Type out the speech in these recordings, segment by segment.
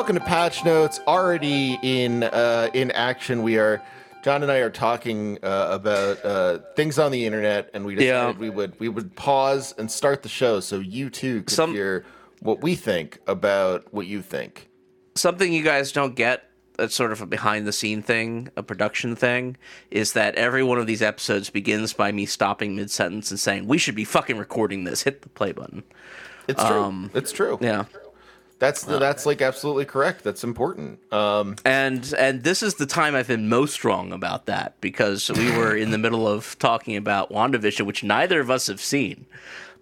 Welcome to Patch Notes. Already in uh, in action, we are. John and I are talking uh, about uh, things on the internet, and we decided Yeah. we would we would pause and start the show so you too could Some- hear what we think about what you think. something you guys don't get that's sort of a behind the scene thing a production thing is that every one of these episodes begins by me stopping mid sentence and saying we should be fucking recording this hit the play button It's true. it's true. Um, yeah That's the, that's like absolutely correct. That's important. Um, and and this is the time I've been most wrong about that because we were in the middle of talking about WandaVision, which neither of us have seen.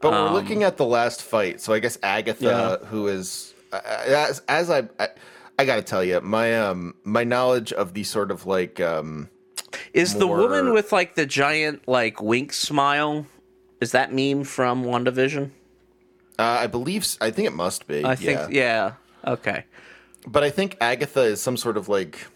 But we're looking at the last fight, so I guess Agatha, who is uh, as as I, I I got to tell you, my um my knowledge of the sort of like um Is the woman with like the giant like wink smile? Is that meme from WandaVision? Uh, I believe I think it must be. I think yeah. yeah. Okay. But I think Agatha is some sort of like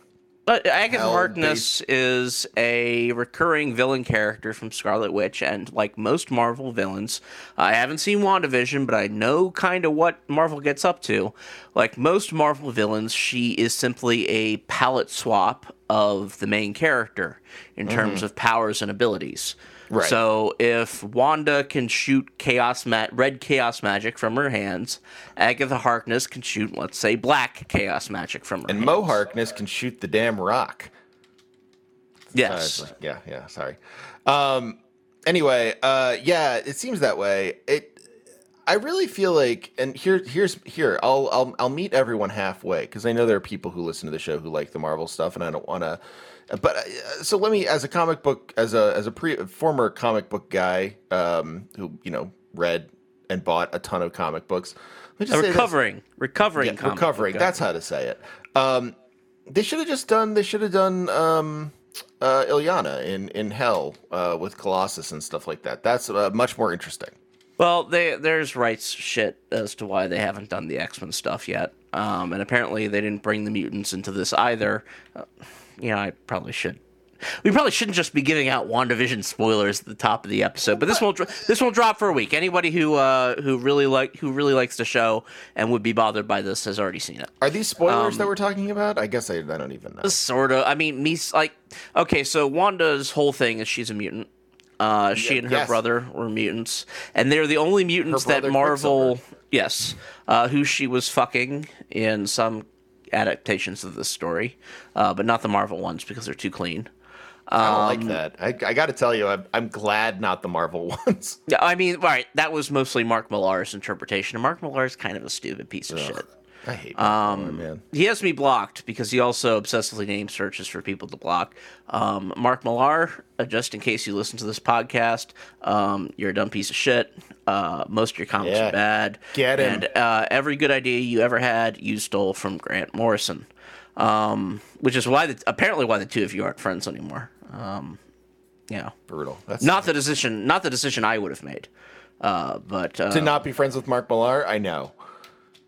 But Agatha Harkness is a recurring villain character from Scarlet Witch, and like most Marvel villains, I haven't seen WandaVision, but I know kind of what Marvel gets up to. Like most Marvel villains, she is simply a palette swap of the main character in terms of powers and abilities. Right. So if Wanda can shoot chaos ma- red chaos magic from her hands, Agatha Harkness can shoot, let's say, black chaos magic from her and hands. Mo Harkness can shoot the damn rock. Uh, Yes. like- yeah, yeah, sorry. Um anyway, uh yeah, it seems that way. It I really feel like and here here's here, I'll I'll I'll meet everyone halfway because I know there are people who listen to the show who like the Marvel stuff and I don't want to but uh, so let me as a comic book as a as a pre former comic book guy um who, you know, read and bought a ton of comic books. Let me just say this. recovering, recovering, Yeah, comic recovering. That's how to say it. Um, they should have just done. They should have done um, uh, Illyana in in Hell uh, with Colossus and stuff like that. That's uh, much more interesting. well. They, there's rights shit as to why they haven't done the X Men stuff yet, um, and apparently they didn't bring the mutants into this either. Uh, yeah, I probably should. We probably shouldn't just be giving out WandaVision spoilers at the top of the episode, but this will dro- this will drop for a week. Anybody who uh, who really like who really likes the show and would be bothered by this has already seen it. Are these spoilers Um, that we're talking about? I guess I, I don't even know. Sort of. I mean, me like okay. So Wanda's whole thing is she's a mutant. Uh, she and her yes. brother were mutants, and they're the only mutants that Marvel, yes, uh, who she was fucking in some adaptations of this story, uh, but not the Marvel ones because they're too clean. I don't um, like that. I, I got to tell you, I'm, I'm glad not the Marvel ones. Yeah, I mean, right? That was mostly Mark Millar's interpretation, and Mark Millar is kind of a stupid piece of shit. I hate um, man. He has me blocked because he also obsessively name searches for people to block. Um, Mark Millar, uh, just in case you listen to this podcast, um, you're a dumb piece of shit. Uh, most of your comics Yeah. are bad. Get him. And uh, every good idea you ever had, you stole from Grant Morrison. Um, which is why the, apparently why the two of you aren't friends anymore. Um, yeah, Brutal. That's not the decision, not the decision I would have made. Uh, but uh, to not be friends with Mark Millar. I know.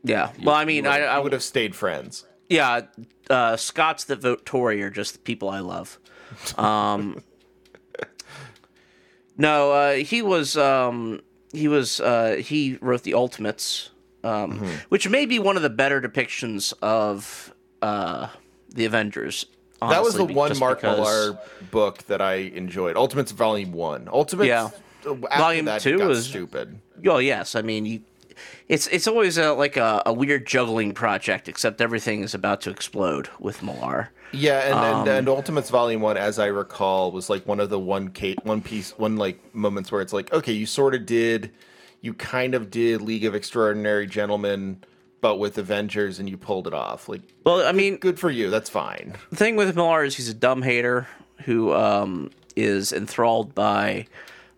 yeah, well, I mean, I, I I would have stayed friends. yeah, uh, Scots that vote Tory are just the people I love. Um, no, uh, he was um, he was uh, he wrote the Ultimates, um, Mm-hmm. which may be one of the better depictions of uh, the Avengers. That was the honestly, one Mark because- Millar book that I enjoyed. Ultimates Volume One. Ultimates. Yeah. After Volume that, two was- stupid. Oh yes, I mean you. It's it's always a, like a, a weird juggling project, except everything is about to explode with Millar. Yeah, and, Um, and and Ultimates Volume One, as I recall, was like one of the one Kate one piece one like moments where it's like, okay, you sort of did, you kind of did League of Extraordinary Gentlemen, but with Avengers, and you pulled it off. Like, Well, I mean, good for you. That's fine. the thing with Millar is he's a dumb hater who um, is enthralled by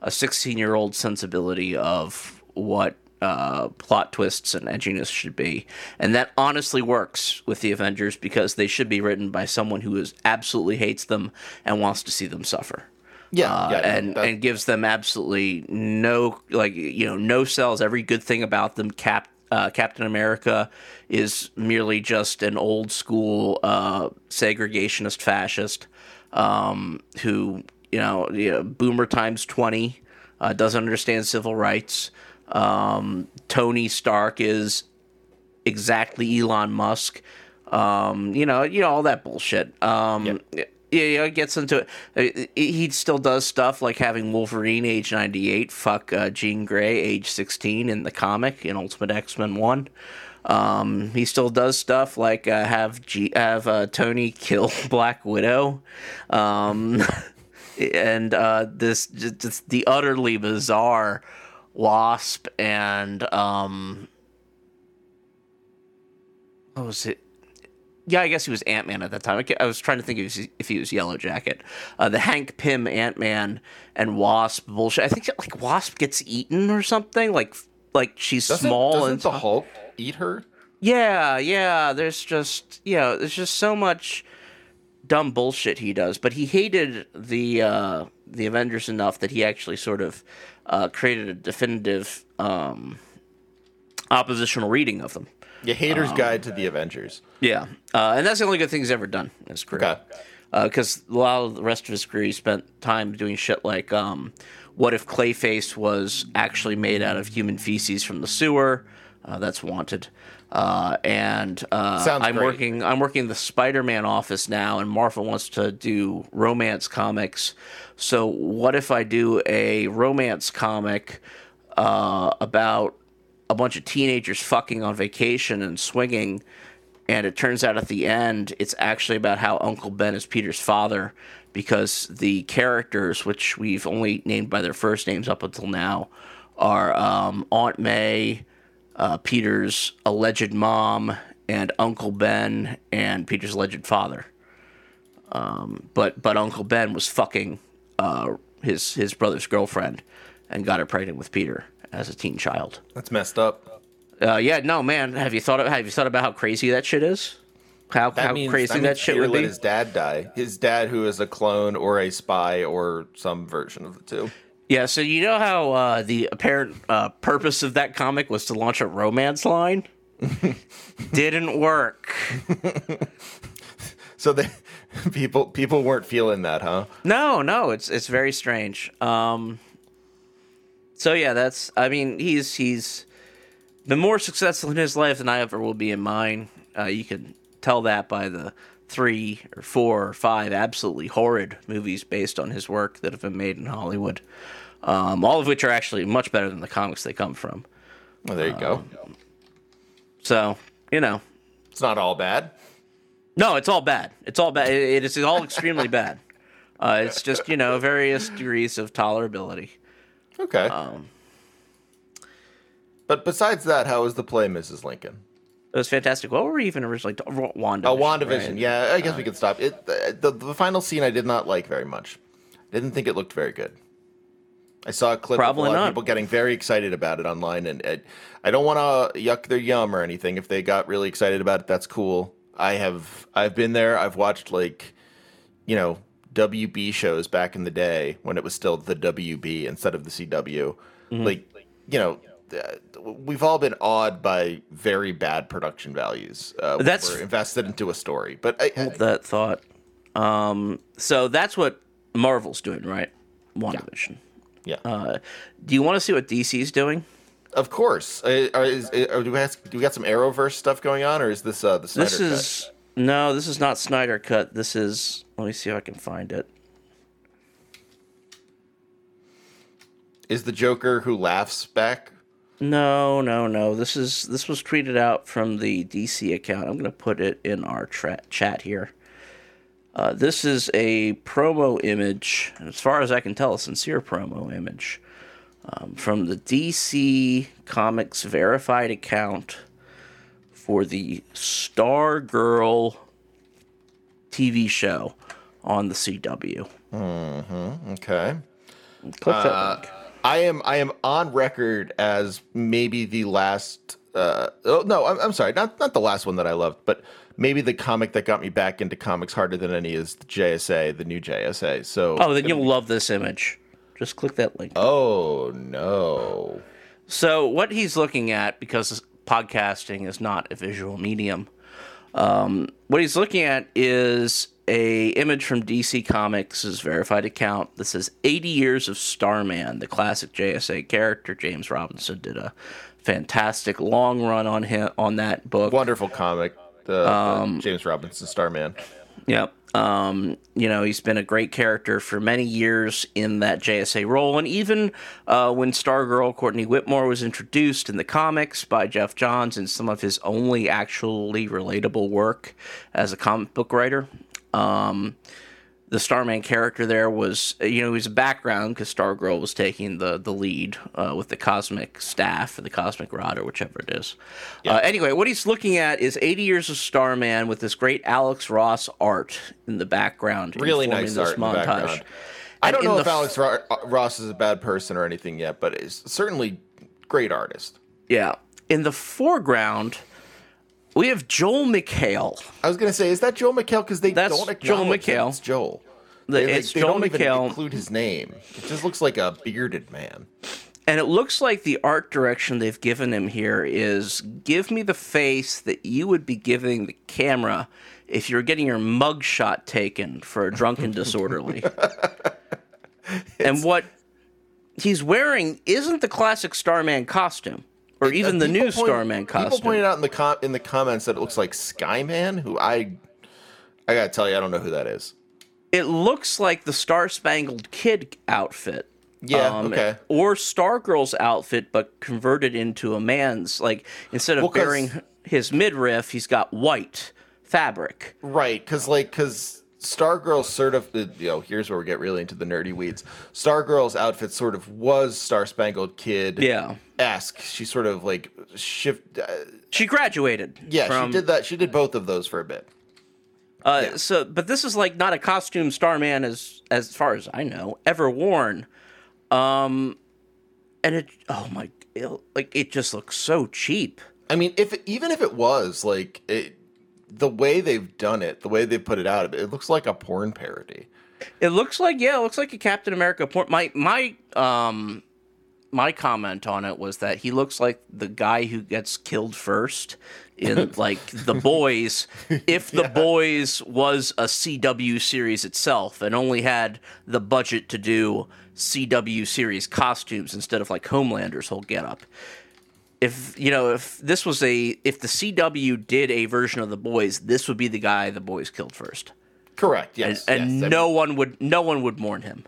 a 16 year old sensibility of what uh, plot twists and edginess should be. And that honestly works with the Avengers because they should be written by someone who is absolutely hates them and wants to see them suffer. Yeah, Uh, yeah, and that- and gives them absolutely no like you know no sells every good thing about them. Cap uh, Captain America is merely just an old school uh, segregationist fascist um, who you know, you know boomer times twenty uh, doesn't understand civil rights. Um, Tony Stark is exactly Elon Musk. Um, you know, you know all that bullshit. Um, Yep. yeah, yeah, it gets into it. Uh, He still does stuff like having Wolverine age 98 fuck uh, Jean Grey age 16 in the comic in Ultimate X Men 1. Um, he still does stuff like uh, have G- have uh, Tony kill Black Widow. Um, and uh, this just, just the utterly bizarre Wasp and um, what was it? Yeah, I guess he was Ant Man at that time. I was trying to think if he was, if he was Yellow Jacket. Uh, the Hank Pym Ant Man and Wasp bullshit. I think like Wasp gets eaten or something. Like like she's Doesn't, small doesn't and the Hulk eat her? yeah, yeah. There's just you know, there's just so much dumb bullshit he does. But he hated the uh, the Avengers enough that he actually sort of uh, created a definitive um, oppositional reading of them. Yeah, Hater's Um, Guide to the Avengers. Yeah, uh, and that's the only good thing he's ever done in his career. Okay. Because a lot of the rest of his career, he spent time doing shit like, um, what if Clayface was actually made out of human feces from the sewer? Uh, that's wanted. Uh, and uh, I'm great. working. I'm working in the Spider-Man office now, and Marvel wants to do romance comics. So what if I do a romance comic uh, about a bunch of teenagers fucking on vacation and swinging? and it turns out at the end it's actually about how uncle ben is peter's father because the characters which we've only named by their first names up until now are um, aunt may uh, peter's alleged mom and uncle ben and peter's alleged father um, but but uncle ben was fucking uh, his his brother's girlfriend and got her pregnant with peter as a teen child That's messed up. uh, yeah, no, man. Have you thought of have you thought about how crazy that shit is? How That how means, crazy that, that, shit Peter would let be? his dad die. His dad, who is a clone or a spy or some version of the two. Yeah. So you know how uh, the apparent uh, purpose of that comic was to launch a romance line. Didn't work. So they people people weren't feeling that, huh? No, no. It's it's very strange. Um. So yeah, that's. I mean, he's he's been more successful in his life than I ever will be in mine. Uh, you can tell that by the three or four or five absolutely horrid movies based on his work that have been made in Hollywood. Um, all of which are actually much better than the comics they come from. Well, there you go. So you know, It's not all bad. no, it's all bad. It's all bad. It, it is all extremely bad. Uh, it's just you know various degrees of tolerability. Okay. Um, but besides that, how was the play, Mrs. Lincoln? It was fantastic. What were we even originally? Wanda. Oh, WandaVision. Yeah, I guess we could stop. It the, the the final scene I did not like very much. Didn't think it looked very good. I saw a clip Probably of a lot not. of people getting very excited about it online, and it, I don't want to yuck their yum or anything. If they got really excited about it, that's cool. I have I've been there. I've watched like, you know, WB shows back in the day when it was still the WB instead of the CW. Mm-hmm. Like, you know. Uh, We've all been awed by very bad production values. Uh, That's- we're invested into a story, but I, I, that thought. Um, so that's what Marvel's doing, right? WandaVision. yeah, Uh, do you want to see what DC's doing? Of course. Uh, are, is, uh, do, we have, do we got some Arrowverse stuff going on, or is this uh, the Snyder This cut? is no, this is not Snyder cut. This is. Let me see if I can find it. Is the Joker who laughs back? No, no, no. This is this was tweeted out from the DC account. I'm gonna put it in our tra- chat here. Uh, this is a promo image, as far as I can tell, a sincere promo image um, from the DC Comics verified account for the Stargirl TV show on the CW. Mhm. Okay. Click that Uh, link. I am I am on record as maybe the last. Uh, oh no, I'm, I'm sorry, not not the last one that I loved, but maybe the comic that got me back into comics harder than any is the JSA, the new JSA. So Oh, then you'll love this image. Just click that link. oh no, So what he's looking at, because podcasting is not a visual medium, um, what he's looking at is a image from DC Comics' verified account that says 80 years of Starman, the classic JSA character. James Robinson did a fantastic long run on him on that book. Wonderful comic. The, Um, the James Robinson Starman. Yep. Um, you know, he's been a great character for many years in that JSA role. And even uh, when Stargirl Courtney Whitmore was introduced in the comics by Geoff Johns in some of his only actually relatable work as a comic book writer, um, the Starman character there was, you know, he was a background because Stargirl was taking the the lead uh, with the cosmic staff or the cosmic rod or whichever it is. Uh, anyway, what he's looking at is 80 years of Starman with this great Alex Ross art in the background. Really nice this art in the background. I don't know if Alex Ro- Ross is a bad person or anything yet, but is certainly great artist. Yeah. In the foreground, we have Joel McHale. I was gonna say, is that Joel McHale? Because they That's don't Joel McHale. It's Joel. The- They, it's they Joel don't even include his name. It just looks like a bearded man. And it looks like the art direction they've given him here is give me the face that you would be giving the camera if you're getting your mugshot taken for a drunken disorderly. and what he's wearing isn't the classic Starman costume or even the Uh, People new point- Starman costume. People pointed out in the com- in the comments that it looks like Skyman, who I I gotta tell you, I don't know who that is. it looks like the Star Spangled Kid outfit. Yeah, okay. Or Stargirl's outfit, but converted into a man's. Like instead of Well, bearing his midriff, he's got white fabric. Right, because like because Stargirl's sort of uh, you know here's where we get really into the nerdy weeds. Stargirl's outfit sort of was Star Spangled Kid Yeah. esque. She sort of like shift. Uh, She graduated. yeah, from, she did that. She did both of those for a bit. Uh, yeah. So, but this is like not a costume Starman, as as far as I know, ever worn. Um, and it, oh my, it, like it just looks so cheap. I mean, if even if it was like it, the way they've done it, the way they put it out, it looks like a porn parody. It looks like yeah, it looks like a Captain America port. My my um my comment on it was that he looks like the guy who gets killed first in like the boys if the boys was a CW series itself and only had the budget to do CW series costumes instead of like Homelander's whole getup. If you know, if this was a if the CW did a version of the boys, this would be the guy the boys killed first. Correct. Yes. and yes. I mean, no one would no one would mourn him.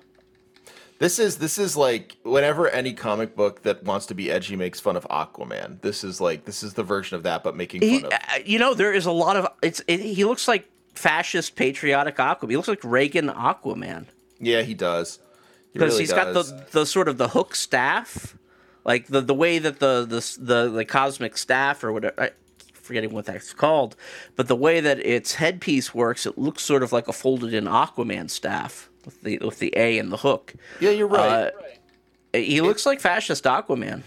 This is this is like whenever any comic book that wants to be edgy makes fun of Aquaman. This is like this is the version of that, but making He, fun of. uh, you know, there is a lot of it's. It, he looks like fascist, patriotic Aquaman. He looks like Reagan Aquaman Yeah, he does. He because really he's does. got the the sort of the hook staff, like the the way that the the the, the cosmic staff or whatever. I, Forgetting what that's called, but the way that its headpiece works, it looks sort of like a folded-in Aquaman staff with the with the A and the hook. Yeah, you're right. Uh, He looks like fascist Aquaman.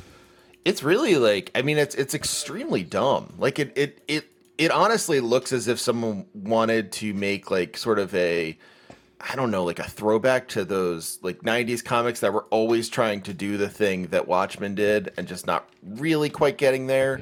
it's really like I mean it's it's extremely dumb. Like it it it it honestly looks as if someone wanted to make like sort of a I don't know, like a throwback to those like 90s comics that were always trying to do the thing that Watchmen did and just not really quite getting there,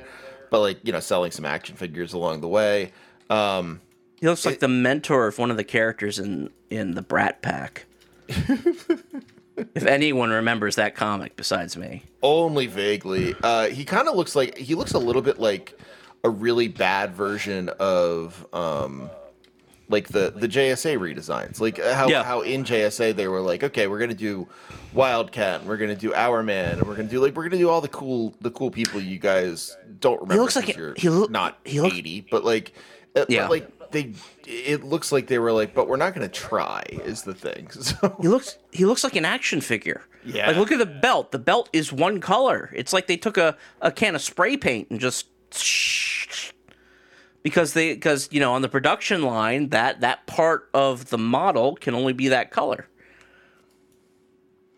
but like, you know, selling some action figures along the way. Um He looks like the mentor of one of the characters in in the Brat Pack. if anyone remembers that comic besides me, Only vaguely. Uh, he kind of looks like he looks a little bit like a really bad version of um, like the the JSA redesigns. Like uh, how Yeah. how in JSA they were like, okay, we're gonna do Wildcat, and we're gonna do Hourman, and we're gonna do like we're gonna do all the cool the cool people you guys don't remember. He looks like it- you're he look- not he look- eighty, but like uh, but, Yeah. like they. It looks like they were like, but we're not gonna try. Is the thing. So he looks he looks like an action figure. Yeah. Like look at the belt. The belt is one color. It's like they took a, a can of spray paint and just because they because you know on the production line that that part of the model can only be that color.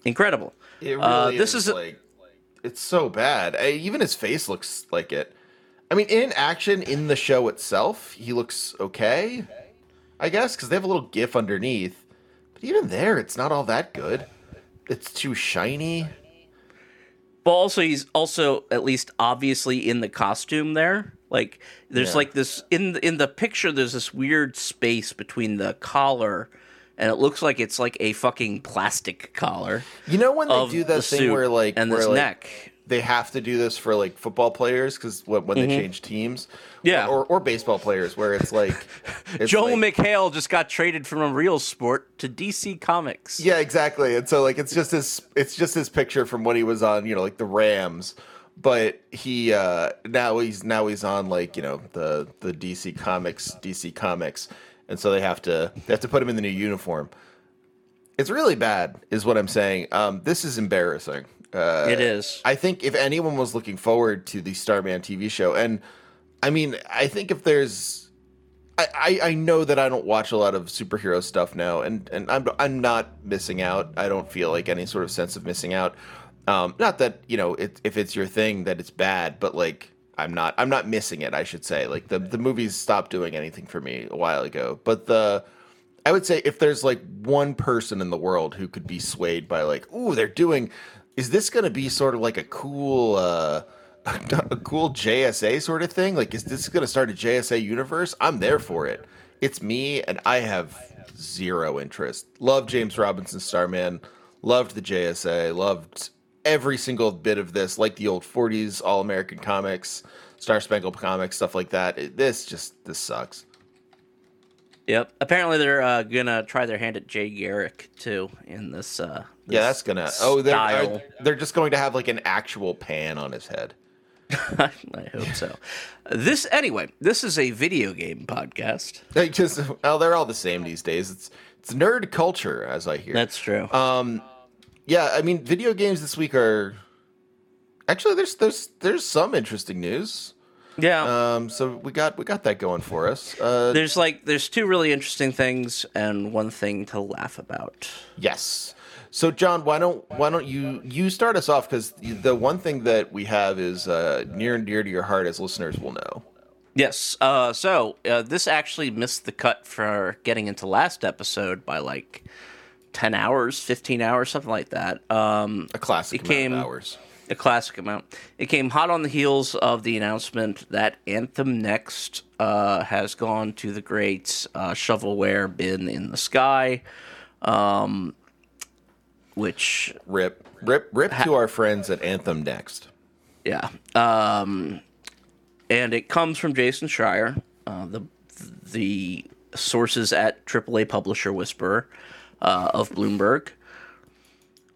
Incredible. It really Uh, this is, is like it's so bad. I, even his face looks like it. I mean, in action in the show itself, he looks okay. I guess because they have a little GIF underneath, but even there, it's not all that good. It's too shiny. But also, he's also at least obviously in the costume there. Like, there's Yeah. like this in the, in the picture. There's this weird space between the collar, and it looks like it's like a fucking plastic collar You know when they do that the thing where like and where, this like, neck. they have to do this for like football players because when, when they change teams, Mm-hmm. Yeah. or, or baseball players where it's like it's Joel like- McHale just got traded from a real sport to DC Comics. Yeah, exactly. And so like it's just his it's just his picture from when he was on, you know, like the Rams. But he uh now he's now he's on like, you know, the the DC Comics DC Comics. And so they have to they have to put him in the new uniform. It's really bad, is what I'm saying. Um this is embarrassing. Uh It is. I think if anyone was looking forward to the Starman TV show, and I mean, I think if there's, I, I, I know that I don't watch a lot of superhero stuff now, and, and I'm I'm not missing out. I don't feel like any sort of sense of missing out. Um, not that you know, it, if it's your thing, that it's bad, but like I'm not I'm not missing it. I should say, like the the movies stopped doing anything for me a while ago, but the I would say if there's like one person in the world who could be swayed by like, oh, they're doing, is this going to be sort of like a cool, uh, a cool JSA sort of thing? Like, is this going to start a JSA universe? I'm there for it. It's me, and I have zero interest. Love James Robinson Starman. Loved the JSA. Loved every single bit of this, like the old 40s All American comics, Star Spangled comics, stuff like that. It, this just this sucks. Yep. Apparently, they're uh, gonna try their hand at Jay Garrick too in this. Uh, this Yeah, that's gonna. Oh, they're are- they're just going to have like an actual pan on his head. I hope so. This anyway. This is a video game podcast. Like, just well, they're all the same these days. It's it's nerd culture, as I hear. That's true. Um, yeah, I mean, video games this week are actually there's there's there's some interesting news. yeah. Um, so we got we got that going for us. Uh, there's like there's two really interesting things and one thing to laugh about. Yes. So John, why don't why don't you you start us off because the one thing that we have is uh, near and dear to your heart, as listeners will know. Yes. Uh, so uh, this actually missed the cut for getting into last episode by like ten hours, fifteen hours, something like that. Um, A classic It amount came- of hours. a classic amount. It came hot on the heels of the announcement that Anthem Next uh, has gone to the great uh, shovelware bin in the sky, um, which Rip, rip, rip to our friends at Anthem Next. yeah, um, and it comes from Jason Schreier, uh, the the sources at AAA publisher Whisperer uh, of Bloomberg.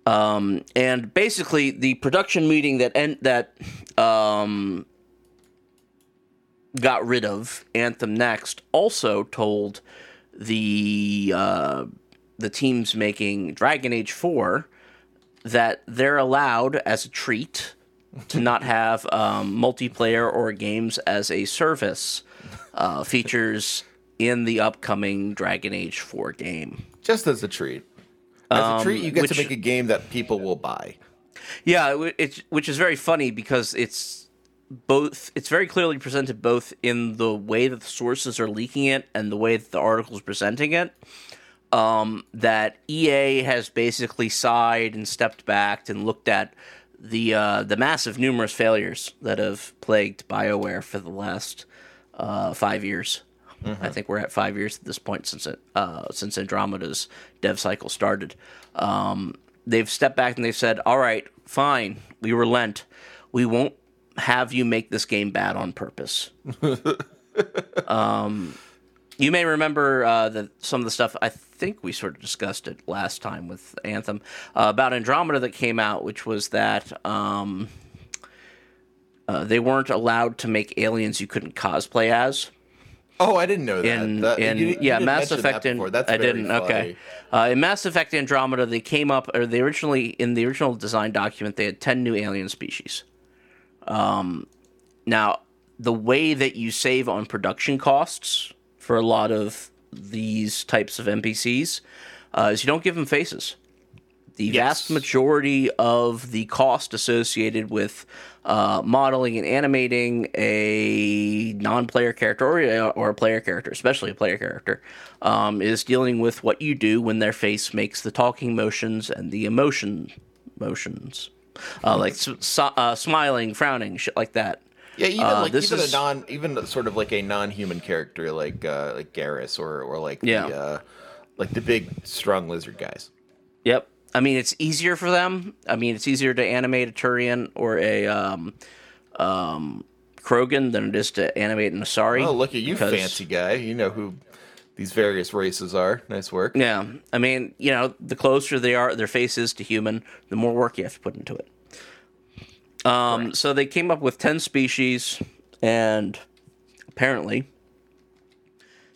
Um, and basically, the production meeting that en- that um, got rid of Anthem Next also told the uh, the teams making Dragon Age Four that they're allowed as a treat to not have um, multiplayer or games as a service uh, features in the upcoming Dragon Age 4 game. Just as a treat. As a treat, you get which- to make a game that people will buy. Yeah, it's which is very funny because it's both. It's very clearly presented both in the way that the sources are leaking it and the way that the article is presenting it. Um, that EA has basically sighed and stepped back and looked at the uh, the massive numerous failures that have plagued Bioware for the last uh, five years. I think we're at five years at this point since it uh, since Andromeda's dev cycle started. Um, they've stepped back and they've said, "All right, fine, we relent. We won't have you make this game bad on purpose." um, you may remember uh, that some of the stuff I think we sort of discussed it last time with Anthem uh, about Andromeda that came out, which was that. Um, uh, they weren't allowed to make aliens you couldn't cosplay as. Oh, I didn't know that. In, That- in you- you yeah, Mass mention that Effect. And. That's I didn't. funny. Okay. Uh, in Mass Effect Andromeda, they came up, or they originally in the original design document, they had ten new alien species. Um, now the way that you save on production costs for a lot of these types of NPCs uh, is you don't give them faces. The vast majority of the cost associated with uh, modeling and animating a non-player character or a, or a player character, especially a player character, um, is dealing with what you do when their face makes the talking motions and the emotion motions, uh, like so, uh, smiling, frowning, shit like that. Yeah, even Uh, like this even is- a non, even sort of like a non-human character like uh, like Garrus or or like Yeah. the uh, like the big strong lizard guys. Yep. I mean, it's easier for them. I mean, it's easier to animate a Turian or a um, um, Krogan than it is to animate an Asari. Oh, look at you, because- fancy guy. You know who these various races are. Nice work. Yeah, I mean, you know, the closer they are, their face is to human, the more work you have to put into it. Um, so they came up with ten species, and apparently,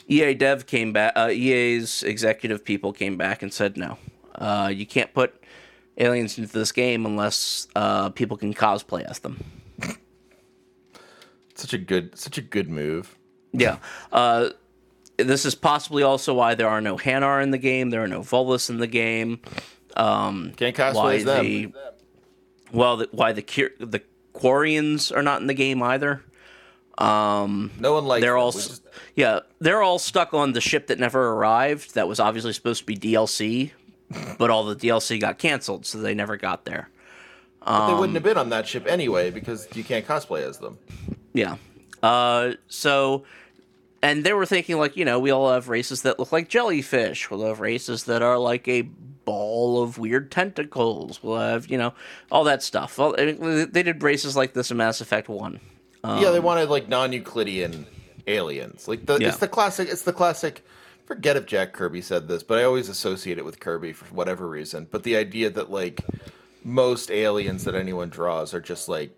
EA Dev came back. Uh, EA's executive people came back and said, no, uh, you can't put aliens into this game unless uh, people can cosplay as them. Such a good, such a good move. Yeah. Uh, this is possibly also why there are no Hanar in the game. There are no Volus in the game. Um, Can't cosplay as them. the well, the, why the the Quarians are not in the game either. No one likes. They're them. all just- yeah, they're all stuck on the ship that never arrived. That was obviously supposed to be DLC, but all the DLC got canceled, so they never got there. but they um, wouldn't have been on that ship anyway because you can't cosplay as them. Yeah. Uh, so, and they were thinking like, you know, we all have races that look like jellyfish. We'll have races that are like a ball of weird tentacles. We'll have, you know, all that stuff. Well, I mean, they did races like this in Mass Effect One. yeah, they wanted like non-Euclidean aliens. Like the Um, Yeah. it's the classic. It's the classic. Forget if Jack Kirby said this, but I always associate it with Kirby for whatever reason. But the idea that like most aliens that anyone draws are just like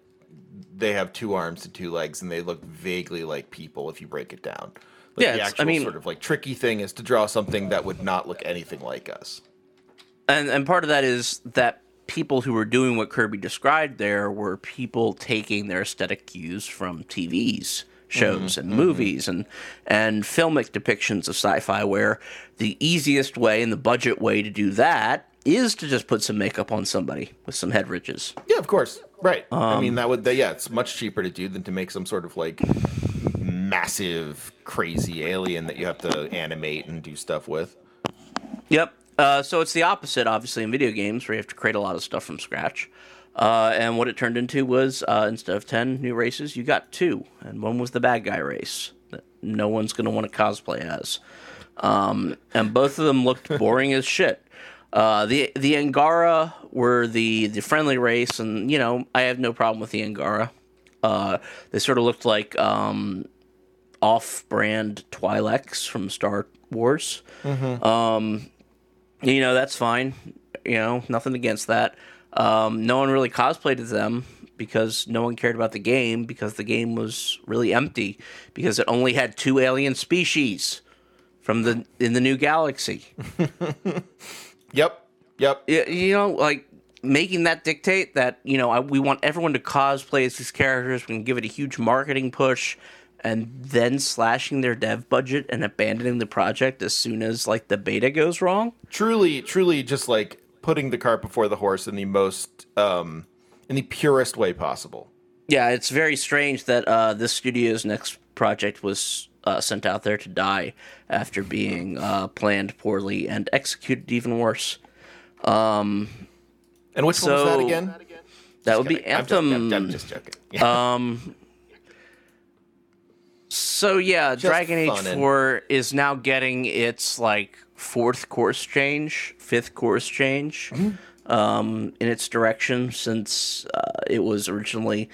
they have two arms and two legs and they look vaguely like people if you break it down. Like Yeah, the it's- I actual mean- sort of like tricky thing is to draw something that would not look anything like us. And and part of that is that people who were doing what Kirby described there were people taking their aesthetic cues from TVs, shows, and movies, and and filmic depictions of sci-fi. Where the easiest way and the budget way to do that is to just put some makeup on somebody with some head ridges. Yeah, of course. Right. I Um, mean, that would, yeah, it's much cheaper to do than to make some sort of like massive, crazy alien that you have to animate and do stuff with. Yep. Uh, so it's the opposite, obviously, in video games where you have to create a lot of stuff from scratch. Uh, and what it turned into was uh, instead of 10 new races, you got two. And one was the bad guy race that no one's going to want to cosplay as. Um, and both of them looked boring as shit. Uh, the the Angara were the, the friendly race, and you know I have no problem with the Angara. Uh, they sort of looked like um, off-brand Twi'leks from Star Wars. Um, you know that's fine. You know nothing against that. Um, no one really cosplayed as them because no one cared about the game because the game was really empty because it only had two alien species from the in the new galaxy. Yep. Yep. Y- you know, like making that dictate that you know I, we want everyone to cosplay as these characters. We can give it a huge marketing push, and then slashing their dev budget and abandoning the project as soon as like the beta goes wrong. Truly, truly just like putting the cart before the horse in the most, um, in the purest way possible. Yeah, it's very strange that uh, this studio's next project was uh, sent out there to die after being uh, planned poorly and executed even worse. Um, And which one was that again? That would be I'm, Anthem. I'm, I'm just joking. Yeah. Um. So yeah, Dragon Age fun and- Four is now getting its like fourth course change, fifth course change, Mm-hmm. um, in its direction since uh, it was originally,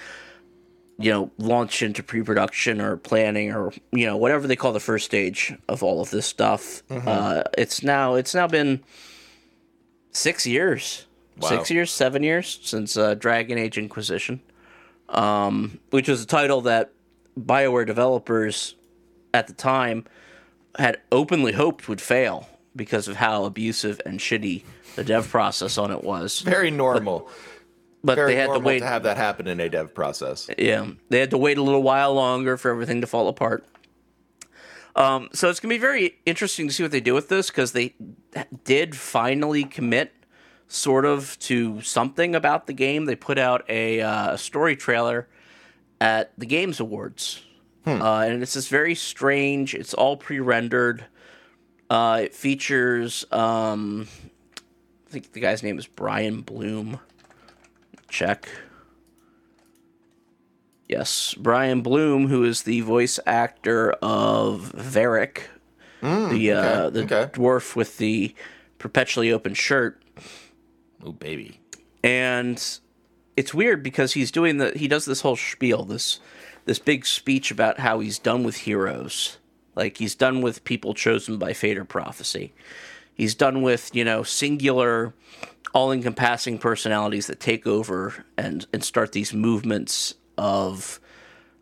you know, launched into pre-production or planning or you know whatever they call the first stage of all of this stuff. Mm-hmm. Uh, it's now it's now been six years, Wow. six years, seven years since uh, Dragon Age Inquisition um, which was a title that BioWare developers at the time had openly hoped would fail because of how abusive and shitty the dev process on it was. Very normal. But Very they had to wait. to have that happen in a dev process. Yeah, they had to wait a little while longer for everything to fall apart. Um, so it's gonna be very interesting to see what they do with this because they did finally commit sort of to something about the game. They put out a uh, story trailer at the Games Awards, uh, and it's this very strange. It's all pre-rendered. Uh, it features, um, I think the guy's name is Brian Bloom. Check. Yes, Brian Bloom, who is the voice actor of Varric, the uh, okay, the okay. dwarf with the perpetually open shirt. Oh baby. and it's weird because he's doing the he does this whole spiel this this big speech about how he's done with heroes like he's done with people chosen by fate or prophecy he's done with you know singular all-encompassing personalities that take over and and start these movements of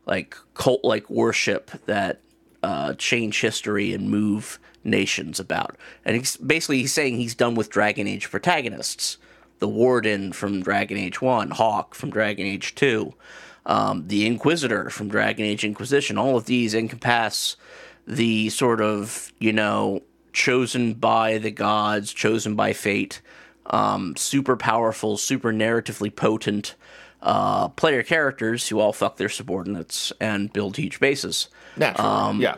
like cult like worship that uh, change history and move nations about. And he's basically he's saying he's done with Dragon Age protagonists. The Warden from Dragon Age 1, Hawke from Dragon Age 2, um, the Inquisitor from Dragon Age Inquisition. All of these encompass the sort of, you know, chosen by the gods, chosen by fate, um, super powerful, super narratively potent uh, player characters who all fuck their subordinates and build huge bases. Naturally. Um, yeah.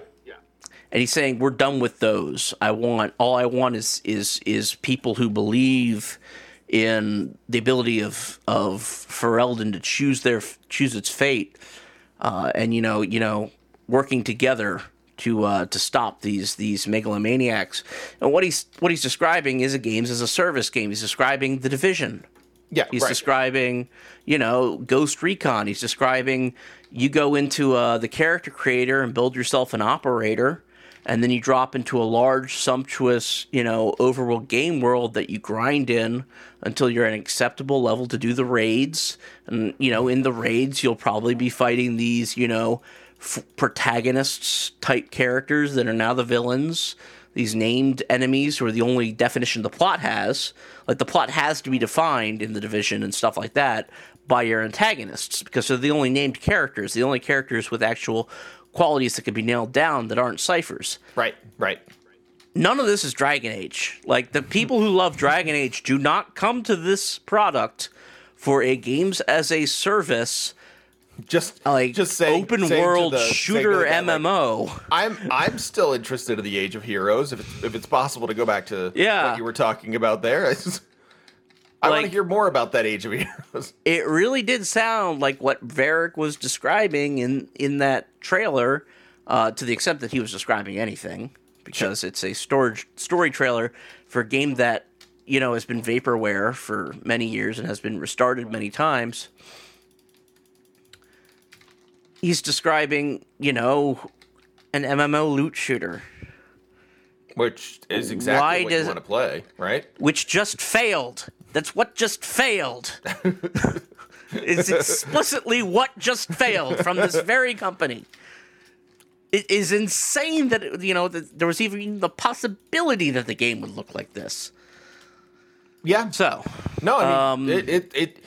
And he's saying we're done with those. I want all I want is is is people who believe in the ability of of Ferelden to choose their choose its fate, uh, and you know you know working together to uh, to stop these these megalomaniacs. And what he's what he's describing is a games as a service game. He's describing the division. Yeah. He's right. describing, you know, Ghost Recon. He's describing you go into uh, the character creator and build yourself an operator, and then you drop into a large, sumptuous, you know, overworld game world that you grind in until you're at an acceptable level to do the raids. And you know, in the raids, you'll probably be fighting these, you know, f- protagonists type characters that are now the villains these named enemies who are the only definition the plot has. Like the plot has to be defined in the division and stuff like that by your antagonists because they're the only named characters, the only characters with actual qualities that can be nailed down that aren't ciphers. Right. Right. None of this is Dragon Age. Like the people who love Dragon Age do not come to this product for a games as a service Just like just saying open saying world the- shooter guy, like, MMO. I'm I'm still interested in the Age of Heroes. If it's, if it's possible to go back to Yeah. what you were talking about there, I, just, I want to hear more about that Age of Heroes. it really did sound like what Varric was describing in in that trailer, uh, to the extent that he was describing anything, because it's a storage story trailer for a game that you know has been vaporware for many years and has been restarted many times. He's describing, you know, an MMO loot shooter, Which is exactly Why what you does want to play, right? which just failed. That's what just failed. it's explicitly what just failed from this very company. It is insane that it- you know that there was even the possibility that the game would look like this. Yeah. So No, I mean Um, it, it it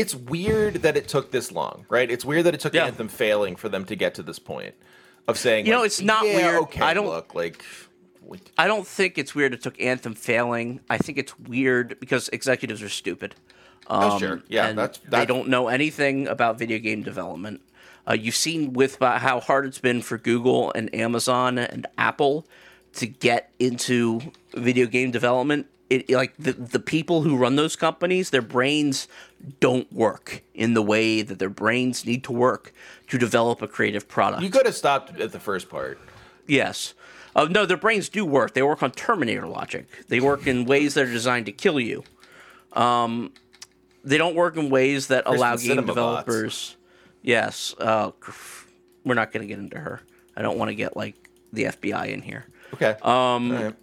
it's weird that it took this long, right? It's weird that it took Yeah. Anthem failing for them to get to this point of saying, You know, it's not yeah, weird. Okay, I don't- look like. I don't think it's weird it took Anthem failing. I think it's weird because executives are stupid. Oh, sure. Yeah, Um, and that's, they don't know anything about video game development. Uh, you've seen with uh, how hard it's been for Google and Amazon and Apple to get into video game development. It like the the people who run those companies, their brains don't work in the way that their brains need to work to develop a creative product. You could have stopped at the first part. Yes. Uh, no, their brains do work. They work on Terminator logic. They work in ways that are designed to kill you. Um, they don't work in ways that allow game Cinema bots. developers. Yes. Uh, we're not going to get into her. I don't want to get like the FBI in here. Okay. Um,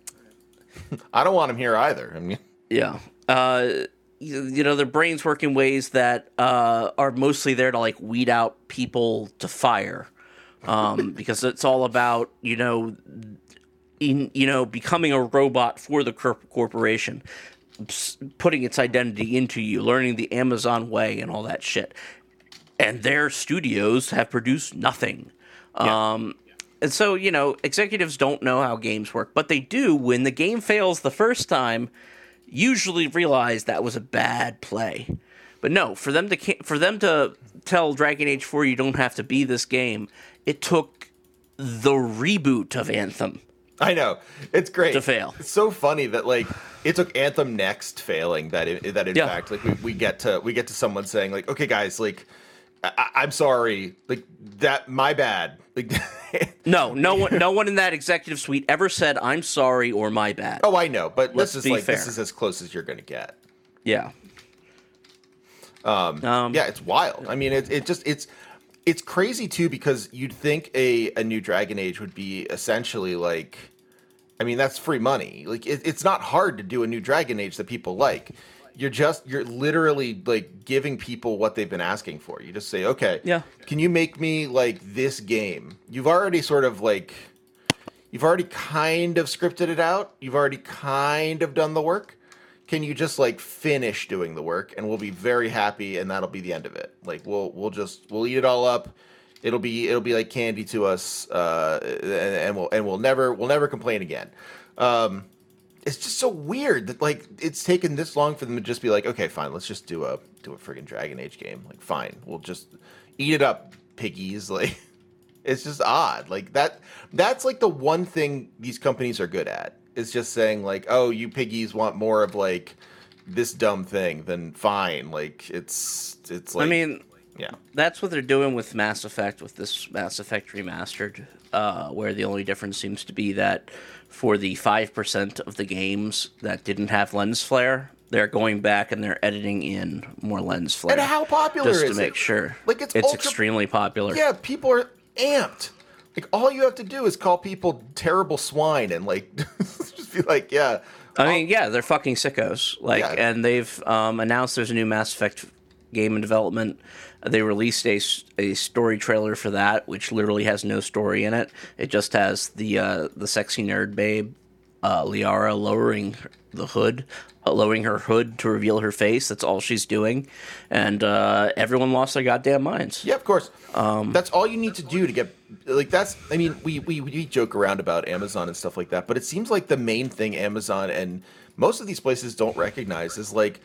I don't want him here either. I mean, Yeah. Uh, you, you know, their brains work in ways that uh, are mostly there to like weed out people to fire, um, because it's all about you know, in you know, becoming a robot for the corporation, putting its identity into you, learning the Amazon way, and all that shit. And their studios have produced nothing. Um, and so, you know, executives don't know how games work, but they do when the game fails the first time, usually realize that was a bad play. But no, for them to for them to tell Dragon Age 4 you don't have to be this game, it took the reboot of Anthem. I know it's great To fail. It's so funny that like it took Anthem next failing that it, that in Yeah. fact like we, we get to we get to someone saying like okay guys like I, I- I'm sorry like that my bad like No, no one no one in that executive suite ever said I'm sorry or my bad. oh I know but Let's this is be like this is as close as you're gonna get Yeah. Um, Um, yeah, it's wild. I mean, it, it just it's it's crazy too because you'd think a a new Dragon Age would be essentially like, I mean, that's free money. Like it, it's not hard to do a new Dragon Age that people like. You're just you're literally like giving people what they've been asking for. You just say, okay, Yeah. can you make me like this game? You've already sort of like, you've already kind of scripted it out. You've already kind of done the work can you just like finish doing the work and we'll be very happy and that'll be the end of it like we'll we'll just we'll eat it all up it'll be it'll be like candy to us uh and, and we'll and we'll never we'll never complain again um it's just so weird that like it's taken this long for them to just be like okay fine let's just do a do a friggin' dragon age game. Like fine we'll just eat it up piggies. Like it's just odd. Like that that's like the one thing these companies are good at is just saying like oh you piggies want more of like this dumb thing then fine. Like it's it's like I mean, yeah. that's what they're doing with Mass Effect with this Mass Effect remastered, uh, where the only difference seems to be that for the five percent of the games that didn't have lens flare, they're going back and they're editing in more lens flare. and how popular just to make it sure. Like, it's it's ultra- extremely popular. yeah people are amped like all you have to do is call people terrible swine and like just be like yeah I mean, yeah, they're fucking sickos. Like, Yeah. and they've um, announced there's a new Mass Effect game in development. They released a, a story trailer for that, which literally has no story in it. It just has the uh, the sexy nerd babe, uh, Liara, lowering the hood, uh, lowering her hood to reveal her face. That's all she's doing, and uh, everyone lost their goddamn minds. Yeah, of course. Um, that's all you need to do to get like that's. I mean, we, we we joke around about Amazon and stuff like that, but it seems like the main thing Amazon and most of these places don't recognize is like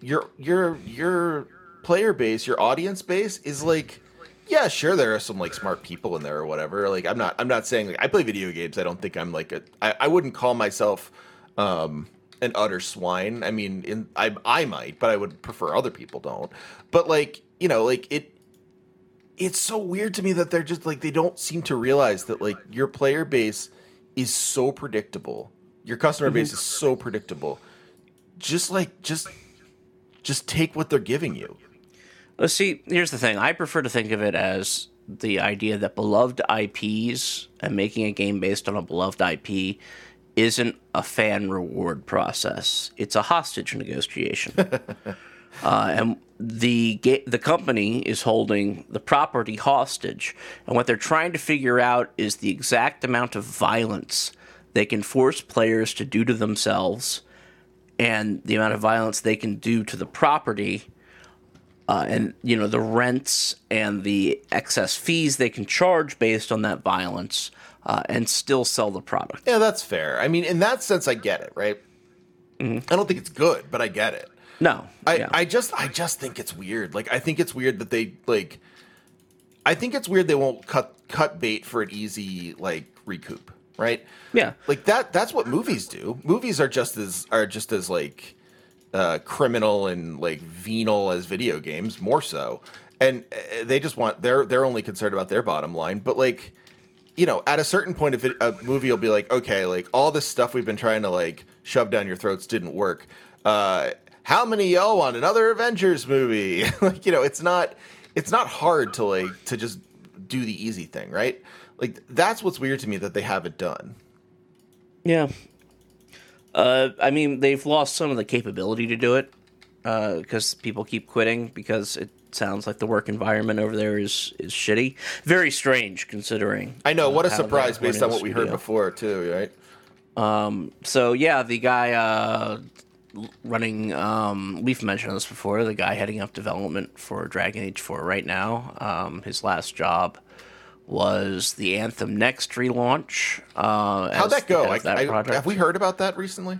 your your your player base, your audience base is like. Yeah, sure. There are some like smart people in there or whatever. Like, I'm not. I'm not saying like I play video games. I don't think I'm like a. I, I wouldn't call myself um an utter swine. I mean, in I I might, but I would prefer other people don't. But like you know, like it it's so weird to me that they're just like they don't seem to realize that like your player base is so predictable your customer base is so predictable just like just just take what they're giving you Let's see. Here's the thing. I prefer to think of it as the idea that beloved IPs and making a game based on a beloved IP isn't a fan reward process. It's a hostage negotiation. uh, and the ga- the company is holding the property hostage, and what they're trying to figure out is the exact amount of violence they can force players to do to themselves, and the amount of violence they can do to the property uh, and you know the rents and the excess fees they can charge based on that violence uh, and still sell the product. yeah that's fair i mean in that sense i get it right i don't think it's good but i get it No, I, yeah. I just I just think it's weird. Like I think it's weird that they like I think it's weird they won't cut cut bait for an easy like recoup, right? yeah. Like that that's what movies do. Movies are just as are just as like uh criminal and like venal as video games, more so. And uh, they just want they're they're only concerned about their bottom line, but like you know, at a certain point, if it, a movie will be like, okay, like all this stuff we've been trying to like shove down your throats didn't work. Uh, how many y'all want another Avengers movie? like, you know, it's not, it's not hard to like to just do the easy thing, right? Like that's what's weird to me that they haven't done. Yeah. Uh, I mean, they've lost some of the capability to do it because people keep quitting because it sounds like the work environment over there is is shitty. Very strange considering. I know uh, what a surprise based on what we heard before too, right? So yeah, the guy uh, running. Um, we've mentioned this before. The guy heading up development for Dragon Age Four right now. Um, his last job was the Anthem Next relaunch. Uh, How'd that go? I, that I- have we heard about that recently?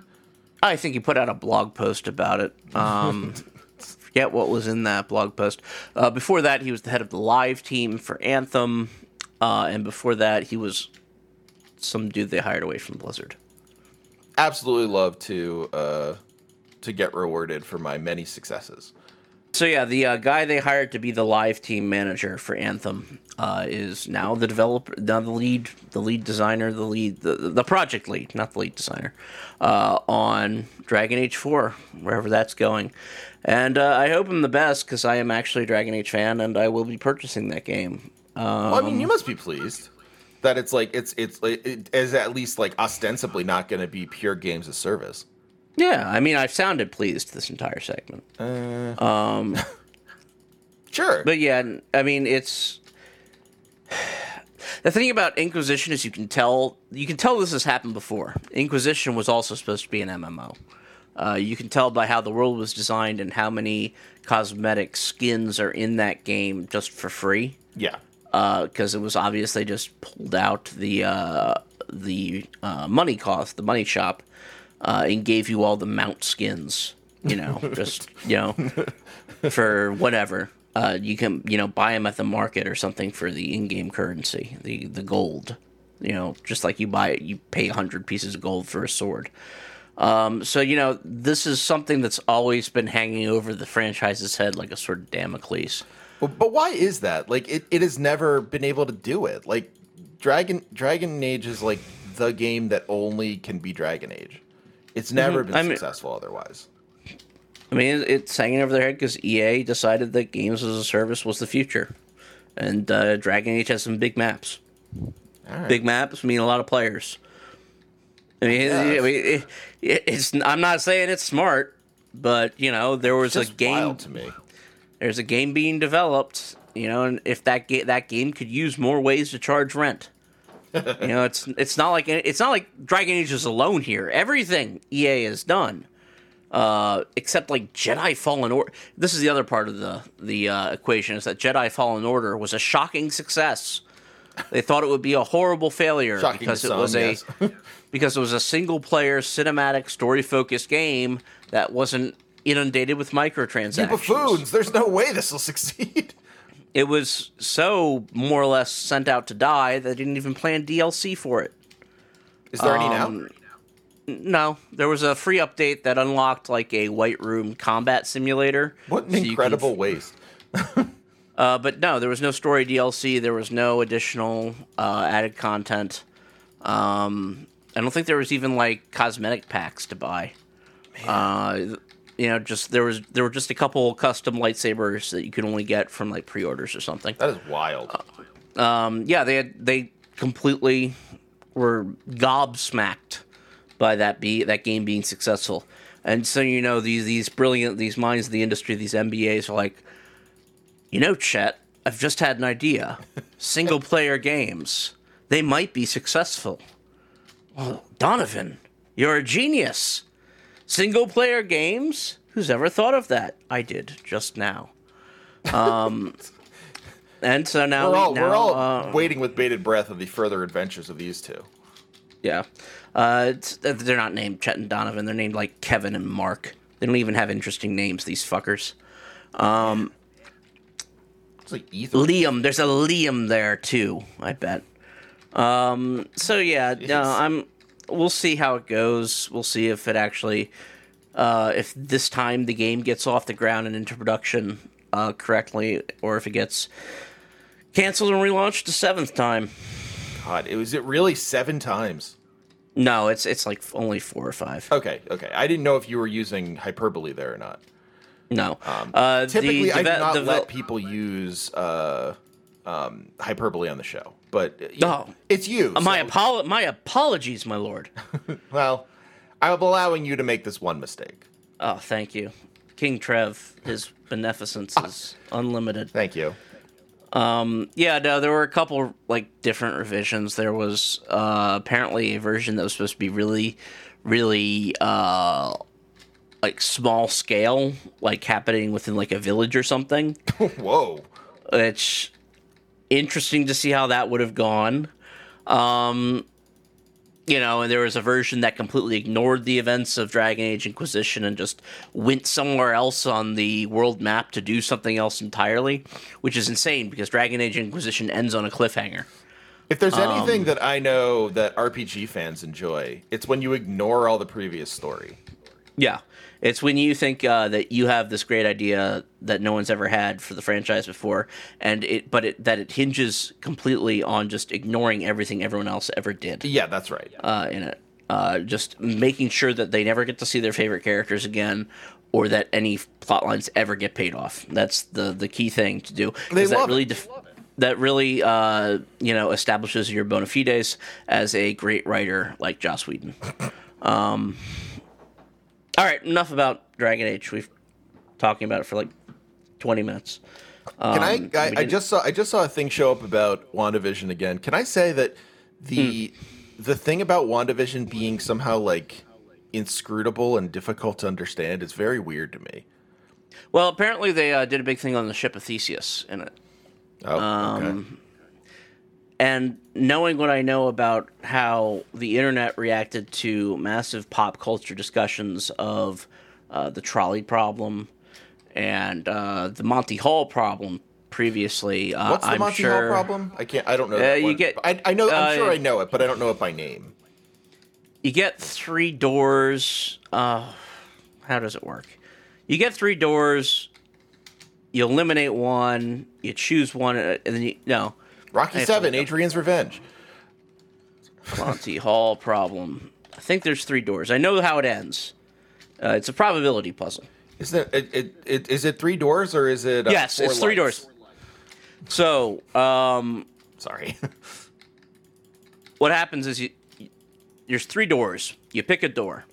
I think he put out a blog post about it. Um, forget what was in that blog post. Uh, before that, he was the head of the live team for Anthem, uh, and before that, he was some dude they hired away from Blizzard. Absolutely love to uh, to get rewarded for my many successes. So yeah, the uh, guy they hired to be the live team manager for Anthem uh, is now the developer, now the lead, the lead designer, the lead, the, the project lead, not the lead designer, uh, on Dragon Age Four, wherever that's going. And uh, I hope him the best because I am actually a Dragon Age fan, and I will be purchasing that game. well, I mean, you must be pleased that it's like it's it's it is at least like ostensibly not going to be pure games of service. Yeah, I mean, I've sounded pleased this entire segment. Um, Sure, But yeah, I mean, it's the thing about Inquisition is you can tell you can tell this has happened before. Inquisition was also supposed to be an MMO. Uh, you can tell by how the world was designed and how many cosmetic skins are in that game just for free. yeah, Because it was obvious they just pulled out the uh, the uh, money cost, the money shop, uh, and gave you all the mount skins. You know, just you know, for whatever. Uh, you can you know buy them at the market or something for the in-game currency, the the gold. You know, just like you buy it, you pay hundred pieces of gold for a sword. Um, so you know, this is something that's always been hanging over the franchise's head like a sort of Damocles. but, but why is that? Like, it, it has never been able to do it. Like, Dragon Dragon Age is like the game that only can be Dragon Age. It's never been I mean- successful otherwise. I mean, it's hanging over their head because EA decided that games as a service was the future, and uh, Dragon Age has some big maps. Right. Big maps mean a lot of players. I mean, Yeah. I mean it, it, it's. I'm not saying it's smart, but you know, there was a game. to me. There's a game being developed. You know, and if that ga- that game could use more ways to charge rent. You know, it's it's not like it's not like Dragon Age is alone here. Everything EA has done uh, except like Jedi Fallen Order. This is the other part of the the uh, equation is that Jedi Fallen Order was a shocking success. They thought it would be a horrible failure Shocking because to it some, was a yes. because it was a single player cinematic story focused game that wasn't inundated with microtransactions. You buffoons! There's no way this will succeed. It was so more or less sent out to die that they didn't even plan DLC for it. Is there any now? Um, No, there was a free update that unlocked like a White Room combat simulator. What an so you can incredible waste. Uh, but no, there was no story DLC. There was no additional uh, added content. Um, I don't think there was even like cosmetic packs to buy. Uh, you know, just there was there were just a couple custom lightsabers that you could only get from like pre-orders or something. That is wild. Um, yeah, they had they completely were gobsmacked by that be that game being successful. And so you know these these brilliant these minds of the industry, these MBAs are like, you know, Chet, I've just had an idea. Single player games, they might be successful. Well, Donovan, you're a genius. Single player games? Who's ever thought of that? I did just now. Um, and so now we're all, now, we're all uh, waiting with bated breath of the further adventures of these two. Yeah. Uh, it's, they're not named Chet and Donovan. They're named like Kevin and Mark. They don't even have interesting names, these fuckers. It's like Ethan. Liam, there's a Liam there too, I bet. Um, so yeah, no, I'm we'll see how it goes. We'll see if it actually uh, if this time the game gets off the ground and into production uh, correctly or if it gets canceled and relaunched the seventh time. God, it was it really seven times. No, it's it's like only four or five. Okay, okay. I didn't know if you were using hyperbole there or not. No. uh, the Typically, I do not devel- let people use uh, um, hyperbole on the show, but uh, Oh. it's you. My so- apol- my apologies, my lord. well, I'm allowing you to make this one mistake. Oh, thank you. King Trev, his beneficence is unlimited. Thank you. Yeah, no, there were a couple like different revisions. There was uh, apparently a version that was supposed to be really, really uh, like small scale, like happening within like a village or something. Whoa. It's interesting to see how that would have gone. Um, you know, and there was a version that completely ignored the events of Dragon Age Inquisition and just went somewhere else on the world map to do something else entirely, which is insane because Dragon Age Inquisition ends on a cliffhanger. If there's Um, anything that I know that RPG fans enjoy, it's when you ignore all the previous story. Yeah, it's when you think uh, that you have this great idea that no one's ever had for the franchise before, and it but it that it hinges completely on just ignoring everything everyone else ever did Yeah, that's right. uh, in it. Uh, just making sure that they never get to see their favorite characters again, or that any plot lines ever get paid off. That's the the key thing to do. They that love really it. def- that really uh, you know establishes your bona fides as a great writer like Joss Whedon. Um, all right, enough about Dragon Age. We've talking about it for like twenty minutes. Can I? Um, I, I just saw. I just saw a thing show up about Wandavision again. Can I say that the Hmm. the thing about Wandavision being somehow like inscrutable and difficult to understand is very weird to me. Well, apparently they uh, did a big thing on the ship of Theseus in it. Oh, Um, okay. And knowing what I know about how the internet reacted to massive pop culture discussions of uh, the trolley problem and uh, the Monty Hall problem previously, uh, What's the I'm Monty sure Hall problem? I can't. I don't know. Uh, you get- I, I know. I'm uh, sure I know it, but I don't know it by name. you get three doors. Uh, how does it work? You get three doors. You eliminate one. You choose one, uh, and then you no. Rocky I Seven. Adrian's Revenge. Monty Hall problem. I think there's three doors. I know how it ends. Uh, it's a probability puzzle. Isn't it, it, it, it? Is it three doors or is it? Uh, yes, four it's three lights? doors. So, um, Sorry. what happens is you, you- there's three doors. You pick a door.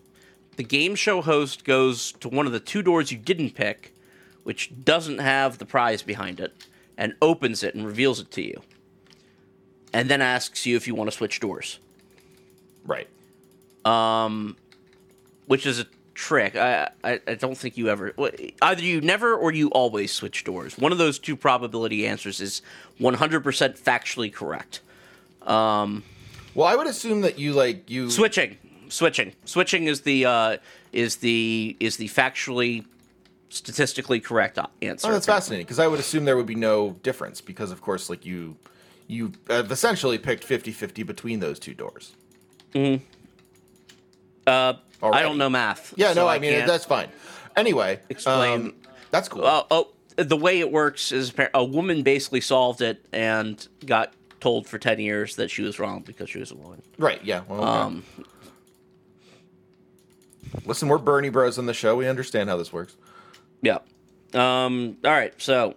The game show host goes to one of the two doors you didn't pick, which doesn't have the prize behind it, and opens it and reveals it to you. And then asks you if you want to switch doors. right. Um, which is a trick. I, I I don't think you ever either you never or you always switch doors. One of those two probability answers is 100% factually correct. Um, well, I would assume that you like you. Switching, switching, switching is the uh, is the is the factually statistically correct uh, answer. Oh, that's fascinating because I would assume there would be no difference because, of course, like you, you have essentially picked 50-50 between those two doors. Uh, I don't know math. Yeah, so no, I, mean can't- that's fine. Anyway, Explain. um, that's cool. Oh, oh, the way it works is a woman basically solved it and got told for 10 years that she was wrong because she was a woman. right? Yeah. Well, okay. Um, Listen, we're Bernie Bros on the show. We understand how this works. Yeah. Um, all right, so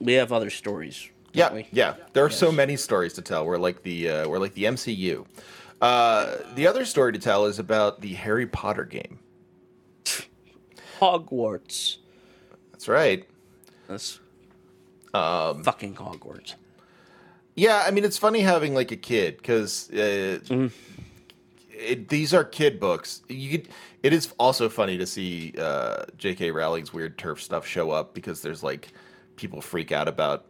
we have other stories. Yeah, we? yeah. There are so many stories to tell. We're like the uh, we're like the MCU. Uh, the other story to tell is about the Harry Potter game. Hogwarts. That's right. That's Um, fucking Hogwarts. Yeah, I mean it's funny having like a kid because uh, it, these are kid books. You could, it is also funny to see uh, J.K. Rowling's weird turf stuff show up because there's like people freak out about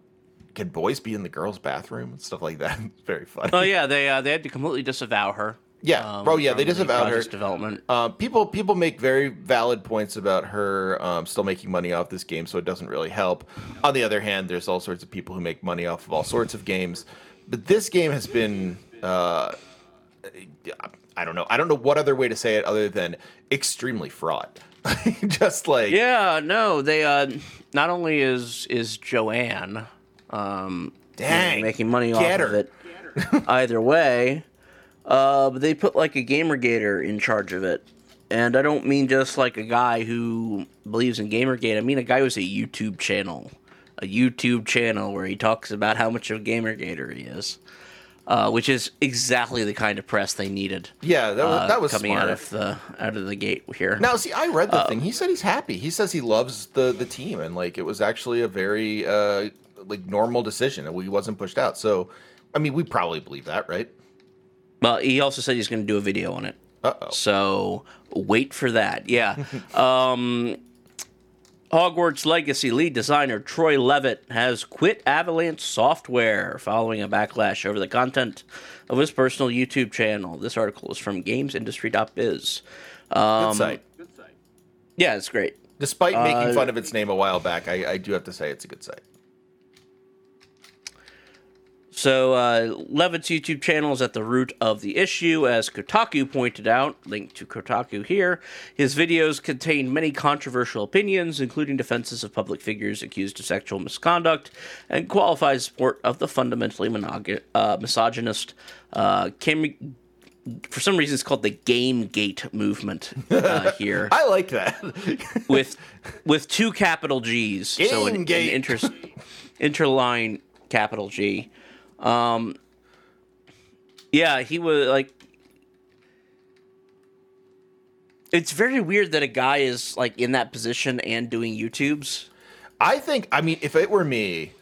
can boys be in the girls' bathroom and stuff like that. It's very funny. Oh yeah, they uh, they had to completely disavow her. Yeah. um, Oh, yeah, they from the disavowed her. Development. Uh, people people make very valid points about her um, still making money off this game, so it doesn't really help. On the other hand, there's all sorts of people who make money off of all sorts of games, but this game has been uh, I don't know I don't know what other way to say it other than extremely fraught. Just like Yeah, no, they uh, not only is is Joanne um, Dang, making money off get of it either way, uh, but they put like a gamergator in charge of it. And I don't mean just like a guy who believes in Gamergate. I mean a guy who's a YouTube channel, a YouTube channel where he talks about how much of a Gamergator he is, uh, which is exactly the kind of press they needed. yeah, that was, uh, that was coming smart. out of the out of the gate here. Now, see, I read Uh, the thing. He said he's happy. He says he loves the the team, and like it was actually a very uh like normal decision, and he wasn't pushed out. So, I mean, we probably believe that, right? Well, he also said he's going to do a video on it. Uh oh. So wait for that. Yeah. um, Hogwarts Legacy lead designer Troy Leavitt has quit Avalanche Software following a backlash over the content of his personal YouTube channel. This article is from GamesIndustry.biz. Um, Good site. Yeah, it's great. Despite making uh, fun of its name a while back, I, I do have to say it's a good site. So, uh, Leavitt's YouTube channel is at the root of the issue, as Kotaku pointed out. Link to Kotaku here. His videos contain many controversial opinions, including defenses of public figures accused of sexual misconduct, and qualified support of the fundamentally monog- uh, misogynist uh, Kim. For some reason, it's called the Game Gate movement uh, here I like that. with with two capital G's. so an, an Gamegate. inter, interline capital G. Um, yeah, he was like. It's very weird that a guy is like in that position and doing YouTubes. I think. I mean, if it were me,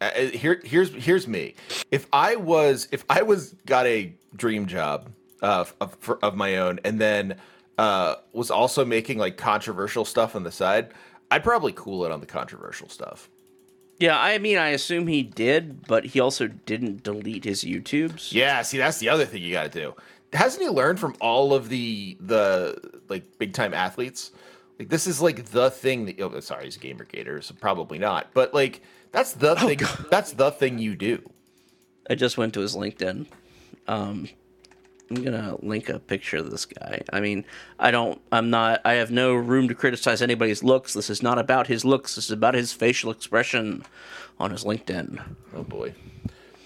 uh, uh, here, here's here's me. If I was, if I was got a dream job uh, of for, of my own, and then uh, was also making like controversial stuff on the side, I'd probably cool it on the controversial stuff. Yeah, I mean, I assume he did, but he also didn't delete his YouTubes. Yeah, see, that's the other thing you got to do. Hasn't he learned from all of the the like big time athletes? Like this is like the thing that. Oh, sorry, he's a gamer gator, so probably not. But like that's the thing. That's the thing you do. I just went to his LinkedIn. Um, I'm gonna link a picture of this guy. I mean, I don't. I'm not. I have no room to criticize anybody's looks. This is not about his looks. This is about his facial expression on his LinkedIn. Oh boy,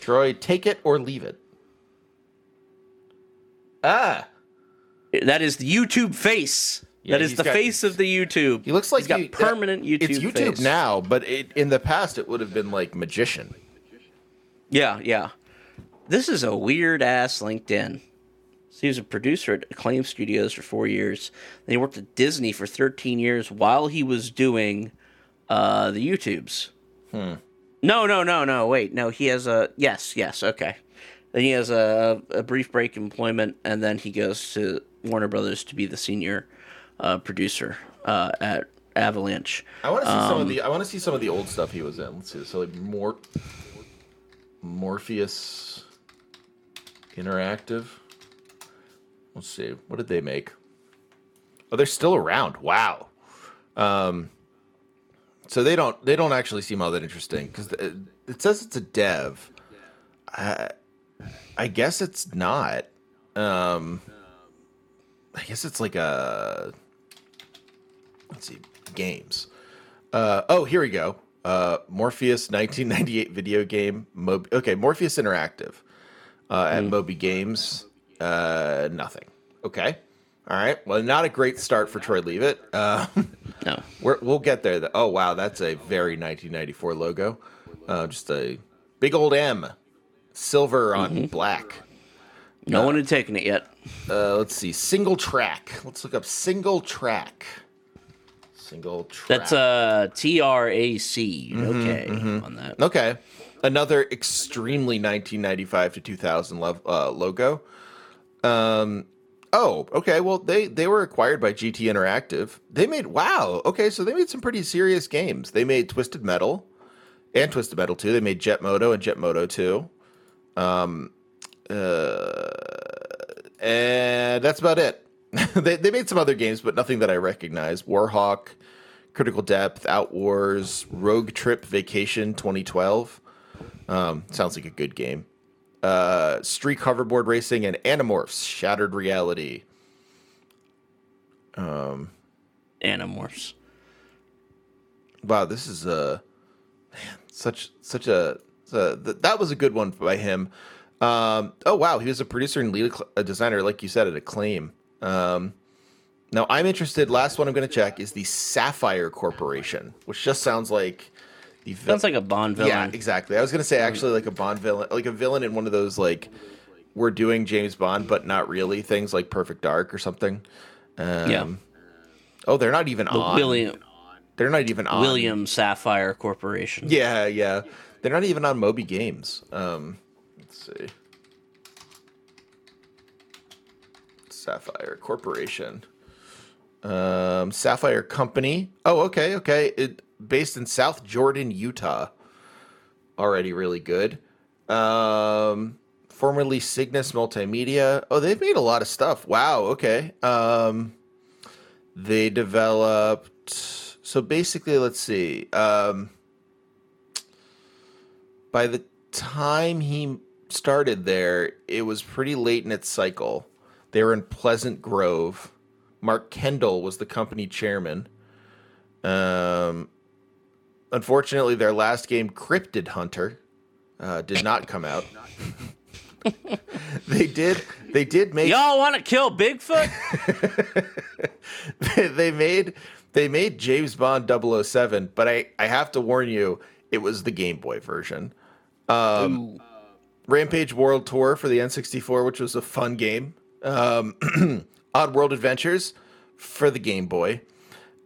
Troy, take it or leave it. Ah, That is the YouTube face. Yeah, that is the got- face of the YouTube. he looks like he's got you- permanent YouTube. It's YouTube face. now, but it, in the past it would have been like magician. Yeah, yeah. This is a weird ass LinkedIn. He was a producer at Acclaim Studios for four years. Then he worked at Disney for 13 years while he was doing uh, the YouTubes. Hmm. No, no, no, no. Wait, no. He has a yes, yes. Okay. Then he has a, a brief break in employment, and then he goes to Warner Brothers to be the senior uh, producer uh, at Avalanche. I want to see some Um, of the. I want to see some of the old stuff he was in. Let's see. So like more Morpheus Interactive. Let's see. What did they make? Oh, they're still around. Wow. Um. So they don't. They don't actually seem all that interesting because it, says it's a dev. I, I guess it's not. Um. I guess it's like a. Let's see. Games. Uh, oh, here we go. Uh, Morpheus 1998 video game. Mob- okay, Morpheus Interactive uh, at Moby Games. Uh, nothing. Okay. All right. Well, not a great start for Troy Leavitt. Uh, No. we're, we'll get there. though. Oh, wow. That's a very 1994 logo. Uh, just a big old M. Silver on black. No one had taken it yet. Uh, let's see. SingleTrac. Let's look up SingleTrac. Single track. That's a T R A C. T R A C. Mm-hmm, Okay, on that. Okay. Another extremely 1995 to 2000 lev- uh, logo. Um, oh, okay. Well, they they were acquired by GT Interactive. They made wow. Okay, so they made some pretty serious games. They made Twisted Metal and Twisted Metal 2. They made Jet Moto and Jet Moto 2. Um, uh, and that's about it. they they made some other games, but nothing that I recognize. Warhawk, Critical Depth, Outwars, Rogue Trip Vacation 2012. Um, sounds like a good game. Uh, Street Hoverboard Racing and Animorphs Shattered Reality. Um, Animorphs. Wow, this is a man, such such a, a th- that was a good one by him. Um, oh wow, he was a producer and lead a designer, like you said, at Acclaim. Um, now I'm interested. Last one I'm going to check is the Saffire Corporation, which just sounds like the Sounds like a Bond villain. Yeah, exactly. I was gonna say actually like a Bond villain, like a villain in one of those like we're doing James Bond but not really things like Perfect Dark or something. Um, Yeah. Oh, they're not even The on. William They're not even on. William Saffire Corporation. Yeah, yeah. They're not even on Moby Games. Um, let's see. Saffire Corporation. Um, Saffire Company. Oh, okay, okay. It based in South Jordan, Utah. Already really good. Um, formerly Cygnus Multimedia. Oh, they've made a lot of stuff. Wow. Okay. Um, they developed. So basically, let's see. Um, by the time he started there, it was pretty late in its cycle. They were in Pleasant Grove. Mark Kendall was the company chairman. Um, unfortunately, their last game, Cryptid Hunter, uh, did not come out. they did. They did make. Y'all want to kill Bigfoot? they made. They made James Bond 007, but I, I have to warn you, it was the Game Boy version. Um, Rampage World Tour for the N64, which was a fun game. Um, Oddworld Adventures for the Game Boy.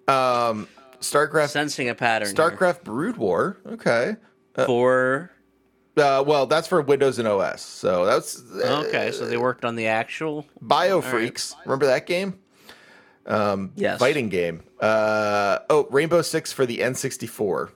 Um, StarCraft. Sensing a pattern. here. StarCraft Brood War. Okay. for. Uh, well, that's for Windows and OS. So that's uh, Okay, so they worked on the actual. Bio Freaks. Remember that game? Yes. Fighting game. Uh, oh, Rainbow Six for the N64.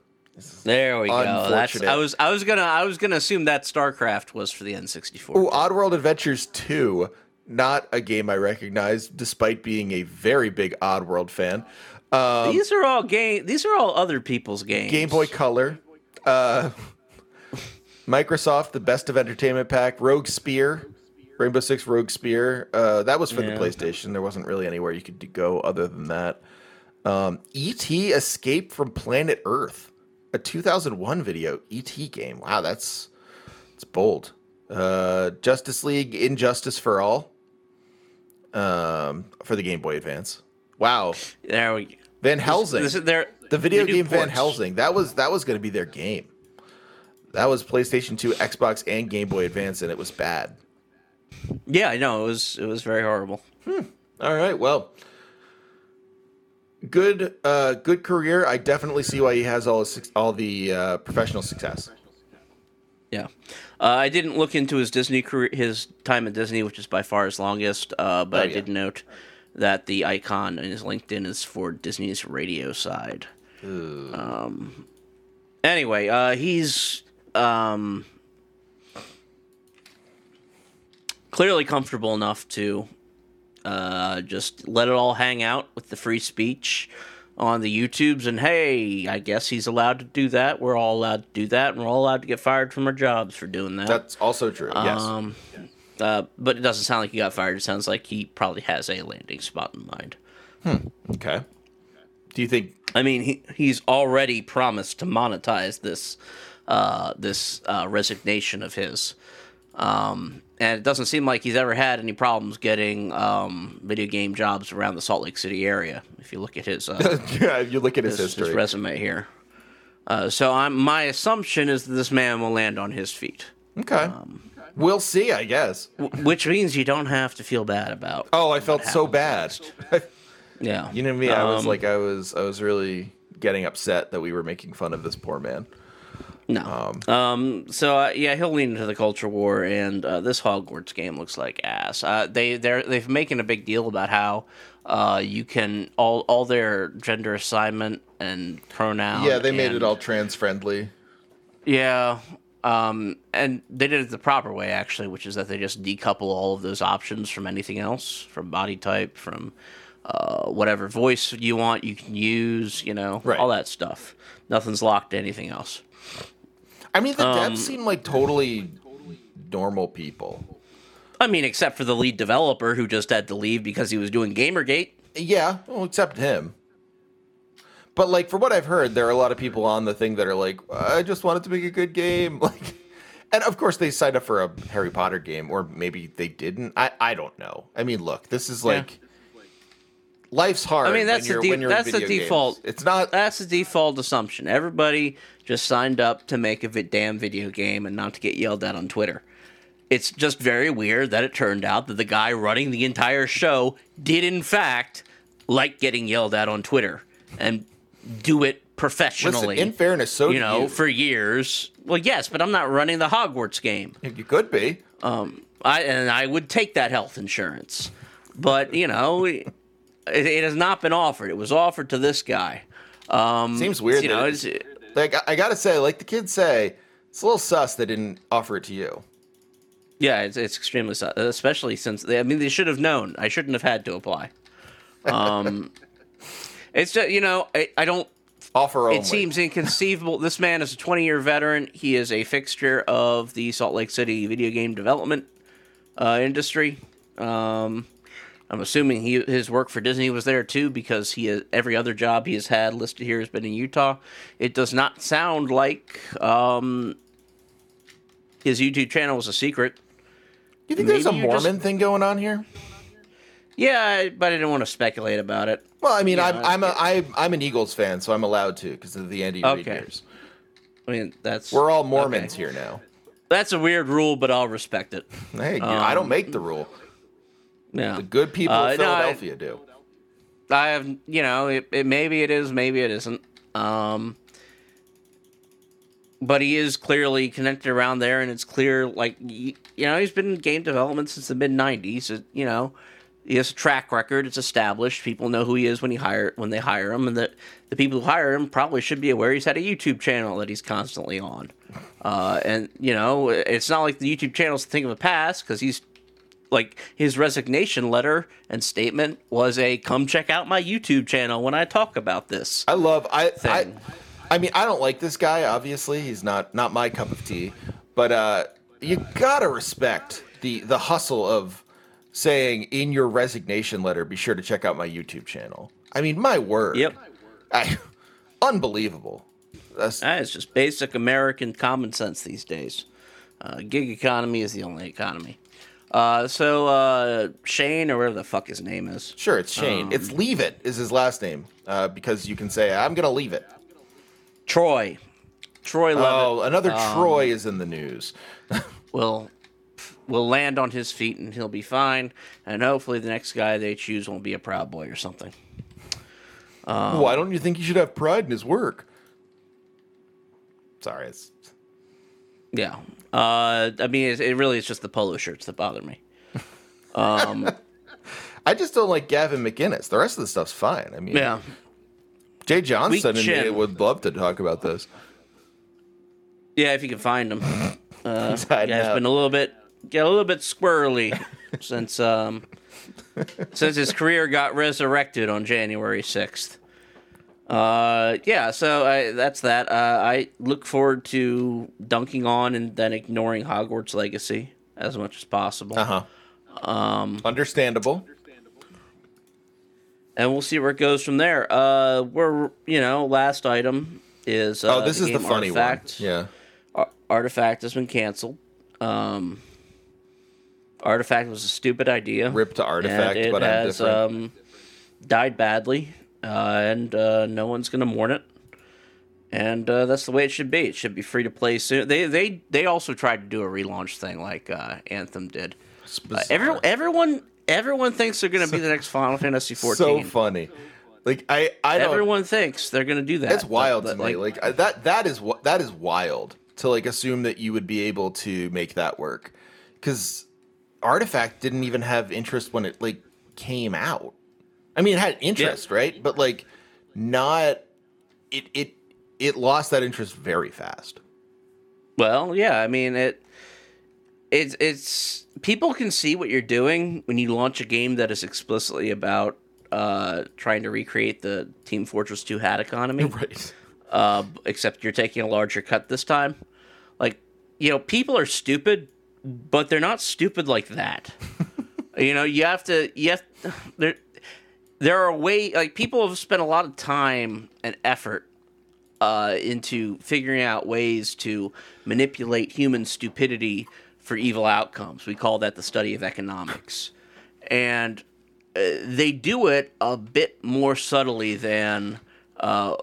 There we go. That's. I was. I was gonna. I was gonna assume that StarCraft was for the N64. Ooh, Oddworld Adventures 2. Not a game I recognize, despite being a very big Oddworld fan. Um, these are all game. These are all other people's games. Game Boy Color. Uh, Microsoft, the Best of Entertainment Pack. Rogue Spear. Rainbow Six Rogue Spear. Uh, that was for Yeah. the PlayStation. There wasn't really anywhere you could go other than that. Um, E.T. Escape from Planet Earth. A 2001 video. E.T. game. Wow, that's it's bold. Uh, Justice League Injustice for All. Um, for the Game Boy Advance. Wow. There we. Van Helsing. This is their The video game Van. Helsing. That was that was going to be their game. That was PlayStation 2, Xbox, and Game Boy Advance, and it was bad. Yeah, I know. It was. It was very horrible. All right, well, good, uh, good career. I definitely see why he has all his, all the uh, professional success. Yeah, uh, I didn't look into his Disney career, his time at Disney, which is by far his longest. Uh, but Oh, I yeah. did note that the icon in his LinkedIn is for Disney's radio side. Um. Anyway, uh, he's um clearly comfortable enough to uh, just let it all hang out with the free speech on the YouTubes. And hey, I guess he's allowed to do that. We're all allowed to do that, and we're all allowed to get fired from our jobs for doing that. That's also true. Yes. Uh, but it doesn't sound like he got fired. It sounds like he probably has a landing spot in mind. okay. Do you think? I mean, he he's already promised to monetize this uh, this uh, resignation of his, um, and it doesn't seem like he's ever had any problems getting um, video game jobs around the Salt Lake City area. If you look at his uh, yeah, you look at his, his, his history. resume here, uh, so I'm my assumption is that this man will land on his feet, okay. Um, we'll see. I guess. w- which means you don't have to feel bad about. Oh, I felt so bad. Yeah, you know me. I was Um, like, I was, I was really getting upset that we were making fun of this poor man. No. Um. So uh, yeah, he'll lean into the culture war, and uh, this Hogwarts game looks like ass. Uh, they they're they've making a big deal about how uh you can all all their gender assignment and pronoun. yeah, they made it all trans friendly. Yeah. Um, and they did it the proper way, actually, which is that they just decouple all of those options from anything else, from body type, from uh, whatever voice you want, you can use, you know, Right. all that stuff. Nothing's locked to anything else. I mean, the Um, devs seem like totally normal people. I mean, except for the lead developer who just had to leave because he was doing Gamergate. Yeah, well, except him. But like, for what I've heard, there are a lot of people on the thing that are like, I just wanted to make a good game. Like, and of course they signed up for a Harry Potter game, or maybe they didn't. I I don't know. I mean, look, this is like. Life's hard. I mean, that's the de- when you're in that's the video games. default. It's not. That's the default assumption. Everybody just signed up to make a vi- damn video game and not to get yelled at on Twitter. It's just very weird that it turned out that the guy running the entire show did, in fact, like getting yelled at on Twitter and do it Listen, professionally. in fairness, so you know, you. for years. Well, yes, but I'm not running the Hogwarts game. you could be. I and I would take that health insurance, but you know, it, it has not been offered. It was offered to this guy. Um, Seems weird You know, it- it's, Like, I, I gotta say, like the kids say, it's a little sus they didn't offer it to you. yeah, it's, it's extremely sus, especially since they, I mean they should have known. I shouldn't have had to apply. Um, it's just you know I, I don't Offer only. It seems inconceivable. this man is a 20 year veteran. He is a fixture of the Salt Lake City video game development uh, industry. Um, I'm assuming he, his work for Disney was there too because he has, every other job he has had listed here has been in Utah. It does not sound like um, his YouTube channel was a secret. Do you think there's a maybe you're just- Mormon thing going on here? Yeah, but I didn't want to speculate about it. Well, I mean, Yeah, I'm I'm a, I, I'm an Eagles fan, so I'm allowed to because of the Andy Reid Okay. years. I mean, that's We're all Mormons here now. That's a weird rule, but I'll respect it. Hey, you- I Um, don't make the rule. Yeah. The good people Uh, of no, I- Philadelphia do. I have, you know, it, it maybe it is, maybe it isn't. Um, but he is clearly connected around there, and it's clear, like y- you know, he's been in game development since the mid '90s. You know, he has a track record; it's established. People know who he is when he hire when they hire him, and the the people who hire him probably should be aware he's had a YouTube channel that he's constantly on. Uh, and you know, it's not like the YouTube channel's a thing of the past because he's like his resignation letter and statement was a come check out my YouTube channel when I talk about this. I love I I, I mean I don't like this guy. Obviously, he's not not my cup of tea. But uh, you gotta respect the the hustle of saying in your resignation letter, be sure to check out my YouTube channel. I mean, my word. Yep. I, unbelievable. That's, That is just basic American common sense these days. Uh, gig economy is the only economy. Uh, so uh, Shane or whatever the fuck his name is. sure, it's Shane. Um, it's Leave It is his last name uh, because you can say I'm gonna leave it. Troy. Troy Leavitt Oh, another Um, Troy is in the news. will will land on his feet and he'll be fine. And hopefully the next guy they choose won't be a proud boy or something. Um, Why don't you think he should have pride in his work? Sorry, it's Yeah. Uh, I mean, it, it really is just the polo shirts that bother me. Um, I just don't like Gavin McInnes. The rest of the stuff's fine. I mean, yeah. Jay Johnson Weak and me would love to talk about this. Yeah, if you can find him. Uh, yeah, it's been a little bit, get a little bit squirrely since um, since his career got resurrected on January sixth. Uh, yeah, so I, that's that. Uh, I look forward to dunking on and then ignoring Hogwarts Legacy as much as possible. Uh huh. Um, Understandable. and we'll see where it goes from there. Uh, we're you know last item is uh, oh, this is the funny Artifact. one. Yeah. Ar- Artifact has been canceled. Um, Artifact was a stupid idea. Rip to Artifact, it but I'm has um, died badly, uh, and uh, no one's gonna mourn it. And uh, that's the way it should be. It should be free to play soon. They they they also tried to do a relaunch thing like uh, Anthem did. Uh, every, everyone everyone thinks they're gonna be the next Final Fantasy 14. so funny. Like I, I don't. everyone thinks they're gonna do that. It's wild but- to me. Like, I- that that is what that is wild to like assume that you would be able to make that work because Artifact didn't even have interest when it like came out. I mean, it had interest, right? But like, not it it it lost that interest very fast. Well, yeah, I mean it. It's it's people can see what you're doing when you launch a game that is explicitly about uh, trying to recreate the Team Fortress 2 hat economy. Right. uh, except you're taking a larger cut this time. Like, you know, people are stupid, but they're not stupid like that. you know, you have to, you have, there, there are way, like, people have spent a lot of time and effort uh, into figuring out ways to manipulate human stupidity for evil outcomes. We call that the study of economics. And uh, they do it a bit more subtly than uh,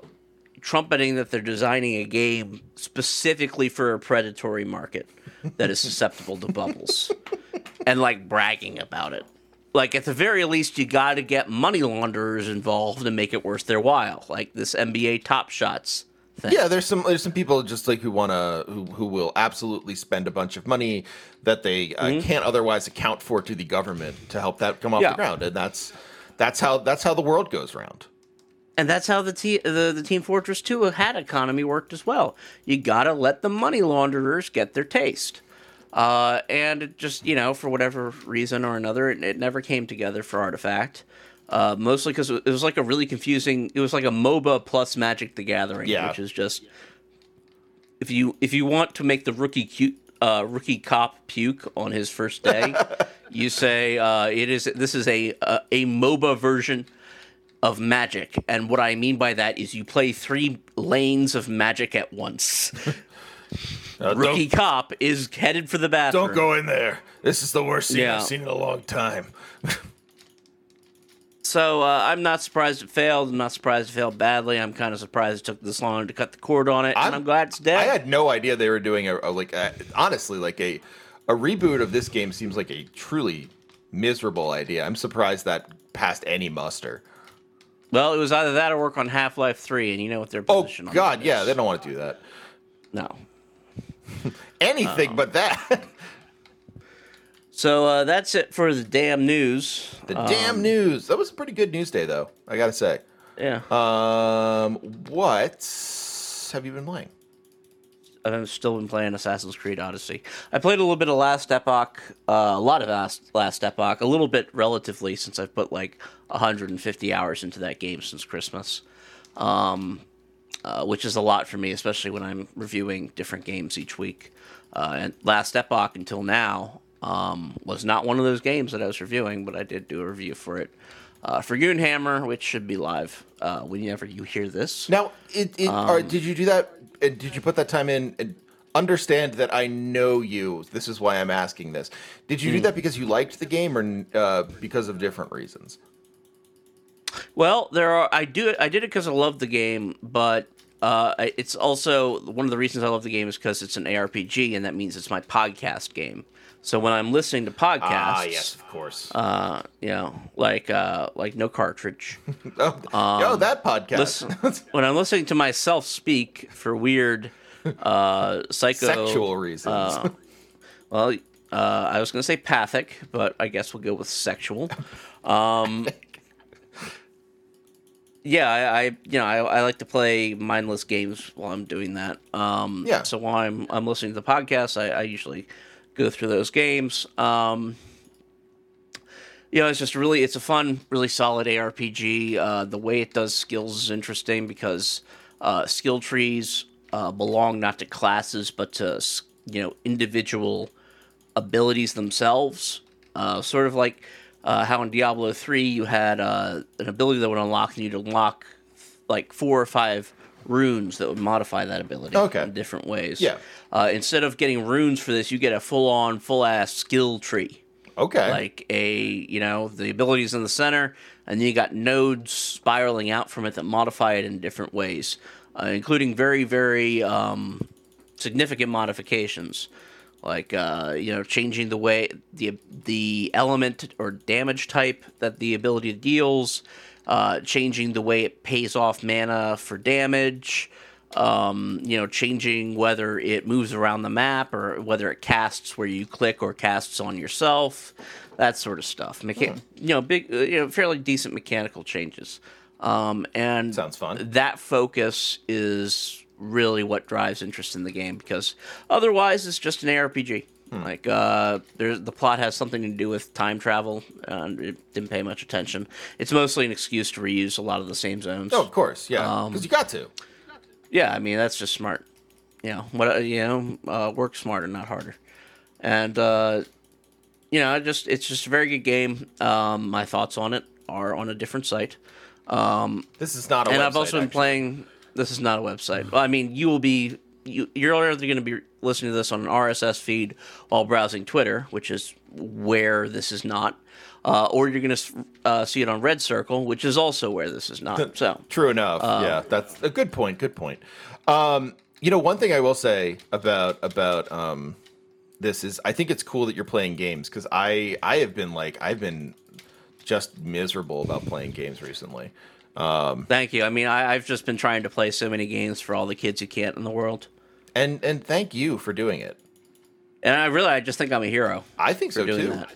trumpeting that they're designing a game specifically for a predatory market that is susceptible to bubbles and like bragging about it. Like at the very least, you got to get money launderers involved and make it worth their while, like this NBA Top Shots thing. Yeah, there's some there's some people just like who wanna who who will absolutely spend a bunch of money that they uh, can't otherwise account for to the government to help that come off Yeah. the ground, and that's that's how that's how the world goes round. And that's how the, the the Team Fortress 2 hat economy worked as well. You gotta let the money launderers get their taste. Uh, and it just, you know, for whatever reason or another, it, it never came together for Artifact. Uh, mostly because it was like a really confusing. It was like a MOBA plus Magic the Gathering, Yeah. which is just if you if you want to make the rookie cute uh, rookie cop puke on his first day, you say uh, it is this is a, a a MOBA version of Magic, and what I mean by that is you play three lanes of Magic at once. Uh, rookie cop is headed for the bathroom. don't, go in there. This is the worst scene Yeah. I've seen in a long time. So uh, I'm not surprised it failed. I'm not surprised it failed badly. I'm kind of surprised it took this long to cut the cord on it, I'm- and I'm glad it's dead. I had no idea they were doing a, a like a, honestly like a a reboot of this game seems like a truly miserable idea. I'm surprised that passed any muster. Well, it was either that or work on Half Life Three, and you know what their Oh position on God, yeah, they don't want to do that. no. Anything but that. So uh, that's it for the damn news. the Um, damn news. That was a pretty good news day, though. I gotta say. Yeah, Um, what have you been playing? I've still been playing Assassin's Creed Odyssey. I played a little bit of Last Epoch, uh, a lot of Last, Last Epoch, a little bit relatively since I've put like 150 hours into that game since Christmas, um, uh, which is a lot for me, especially when I'm reviewing different games each week. Uh, and Last Epoch until now um, was not one of those games that I was reviewing, but I did do a review for it. Uh, for Goonhammer, which should be live uh, whenever you hear this. Now, it, it, Um, or did you do that? Did you put that time in? and Understand that I know you. This is why I'm asking this. Did Hmm. you do that because you liked the game, or uh, because of different reasons? Well, there are. I do. I did it because I love the game, but uh, it's also one of the reasons I love the game is because it's an ARPG, and that means it's my podcast game. So when I'm listening to podcasts, Ah, yes, of course. uh, you know, like uh, like no cartridge. oh, yo, that podcast. um, Listen, when I'm listening to myself speak for weird uh, psycho Sexual reasons. uh, well, uh, I was going to say pathic, but I guess we'll go with sexual. Um, yeah, I, I you know I, I like to play mindless games while I'm doing that. Um, Yeah. So while I'm I'm listening to the podcast, I, I usually go through those games. Um, you know, it's just really it's a fun, really solid ARPG. Uh, the way it does skills is interesting because uh, skill trees uh, belong not to classes but to you know individual abilities themselves. Uh, sort of like uh, how in Diablo three you had uh, an ability that would unlock and you'd unlock like four or five runes that would modify that ability Okay. in different ways. Yeah. Uh, instead of getting runes for this, you get a full on, full ass skill tree okay. like a you know the abilities in the center and then you got nodes spiraling out from it that modify it in different ways uh, including very very um, significant modifications like uh, you know changing the way the the element or damage type that the ability deals uh, changing the way it pays off mana for damage um, you know, changing whether it moves around the map or whether it casts where you click or casts on yourself, that sort of stuff. Mecha- You know, big, uh, you know, fairly decent mechanical changes. Um, and Sounds fun. That focus is really what drives interest in the game because otherwise it's just an ARPG. Hmm. Like uh, there's the plot has something to do with time travel, and it didn't pay much attention. It's mostly an excuse to reuse a lot of the same zones. oh, of course, yeah, um, because you got to. Yeah, I mean that's just smart. You know what? You know, uh, work smarter, not harder. And uh, you know, I just it's just a very good game. Um, my thoughts on it are on a different site, This is not a. and website, I've also been actually. playing. This is not a website. Well, I mean, you will be. You, you're either going to be listening to this on an RSS feed while browsing Twitter, which is where this is not, uh, or you're going to uh, see it on Red Circle, which is also where this is not. So True enough. Um, yeah, that's a good point. Good point. Um, you know, one thing I will say about about um, this is I think it's cool that you're playing games because I I have been like I've been just miserable about playing games recently. Thank you. I mean, I, I've just been trying to play so many games for all the kids who can't in the world, And and thank you for doing it. and I really, I just think I'm a hero I think so too. that.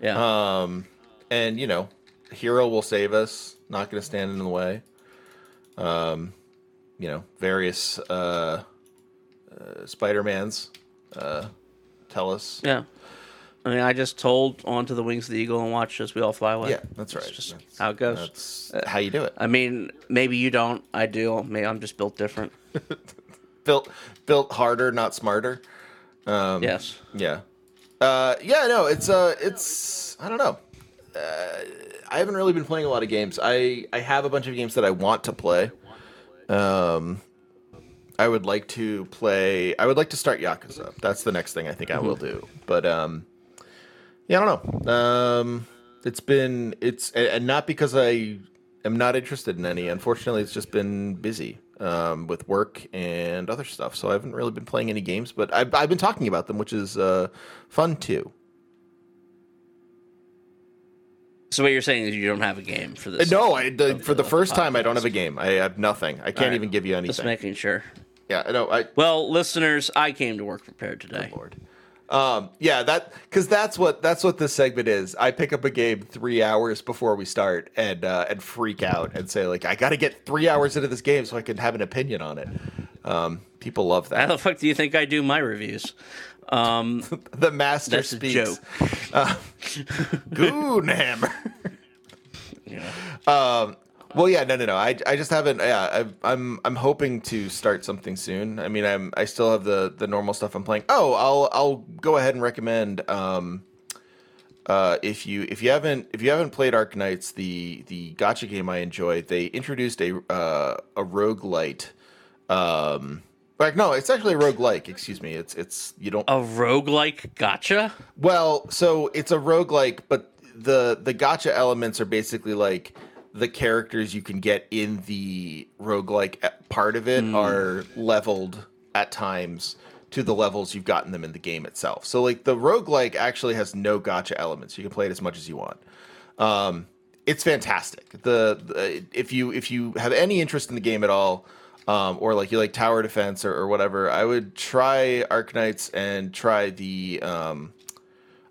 Yeah, Um, and you know, hero will save us. Not going to stand in the way. Um, you know, various uh, uh Spider Mans uh, tell us yeah. I mean, I just told onto the wings of the eagle and watched as we all fly away. Yeah, that's right. just That's- how it goes. That's how you do it. I mean, maybe you don't. I do. Maybe I'm just built different. Built built harder, not smarter. Um, yes. Yeah. Uh, yeah, no, it's uh, it's I don't know. Uh, I haven't really been playing a lot of games. I I have a bunch of games that I want to play. Um, I would like to play. I would like to start Yakuza. That's the next thing I think I will do. But um, yeah, I don't know. Um, it's been it's and and not because I am not interested in any. Unfortunately, it's just been busy um, with work and other stuff. So I haven't really been playing any games. But I've I've been talking about them, which is uh, fun too. So what you're saying is you don't have a game for this? Uh, No, I the, for the the first time I don't have a game. I have nothing. I can't Alright. even give you anything. Just making sure. Yeah, no, I Well, listeners, I came to work prepared today. Lord. Um, yeah, that because that's what that's what this segment is. I pick up a game three hours before we start and uh, and freak out and say like I got to get three hours into this game so I can have an opinion on it. Um, people love that. How the fuck do you think I do my reviews? Um, the master that's a speaks. joke. Goonhammer. Yeah. Um, well, yeah, no, no, no. I, I just haven't. Yeah, I've, I'm, I'm hoping to start something soon. I mean, I'm, I still have the, the normal stuff I'm playing. Oh, I'll, I'll go ahead and recommend. Um, uh, if you, if you haven't, if you haven't played Arknights, the, the gacha game I enjoy, they introduced a, uh, a rogue light. Um, like no, it's actually a roguelike. Excuse me. It's, it's you don't. A roguelike gacha? Well, so it's a roguelike, but the the gacha elements are basically like the characters you can get in the roguelike part of it are leveled at times to the levels you've gotten them in the game itself. So like the roguelike actually has no gacha elements. You can play it as much as you want. Um, it's fantastic. The, the if you if you have any interest in the game at all, um, or like you like tower defense or, or whatever, I would try Arknights and try the. Um,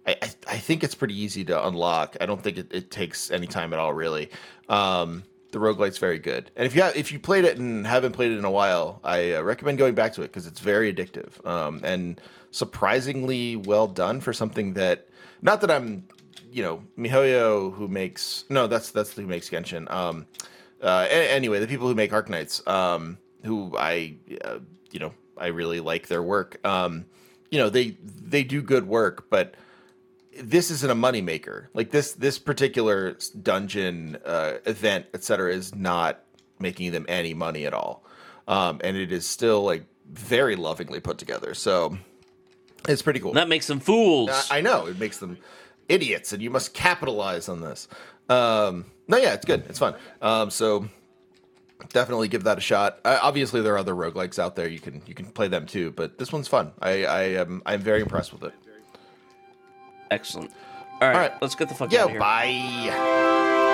I, I I think it's pretty easy to unlock. I don't think it, it takes any time at all, really. Um, the roguelite's very good, and if you have, if you played it and haven't played it in a while, I uh, recommend going back to it because it's very addictive um, and surprisingly well done for something that. Not that I'm, you know, Mihoyo who makes no, that's that's who makes Genshin. Um, uh, a- anyway, the people who make Arknights, um, who I, uh, you know, I really like their work. Um, you know, they they do good work, but this isn't a moneymaker. Like this this particular dungeon uh, event, etc., is not making them any money at all, um, and it is still like very lovingly put together. So it's pretty cool. That makes them fools. I I know it makes them idiots, and you must capitalize on this. Um, no, yeah, it's good. It's fun. Um, so definitely give that a shot. Uh, obviously, there are other roguelikes out there. You can you can play them too, but this one's fun. I I am I'm very impressed with it. Excellent. All right, All right. let's get the fuck Yeah, out of here. bye.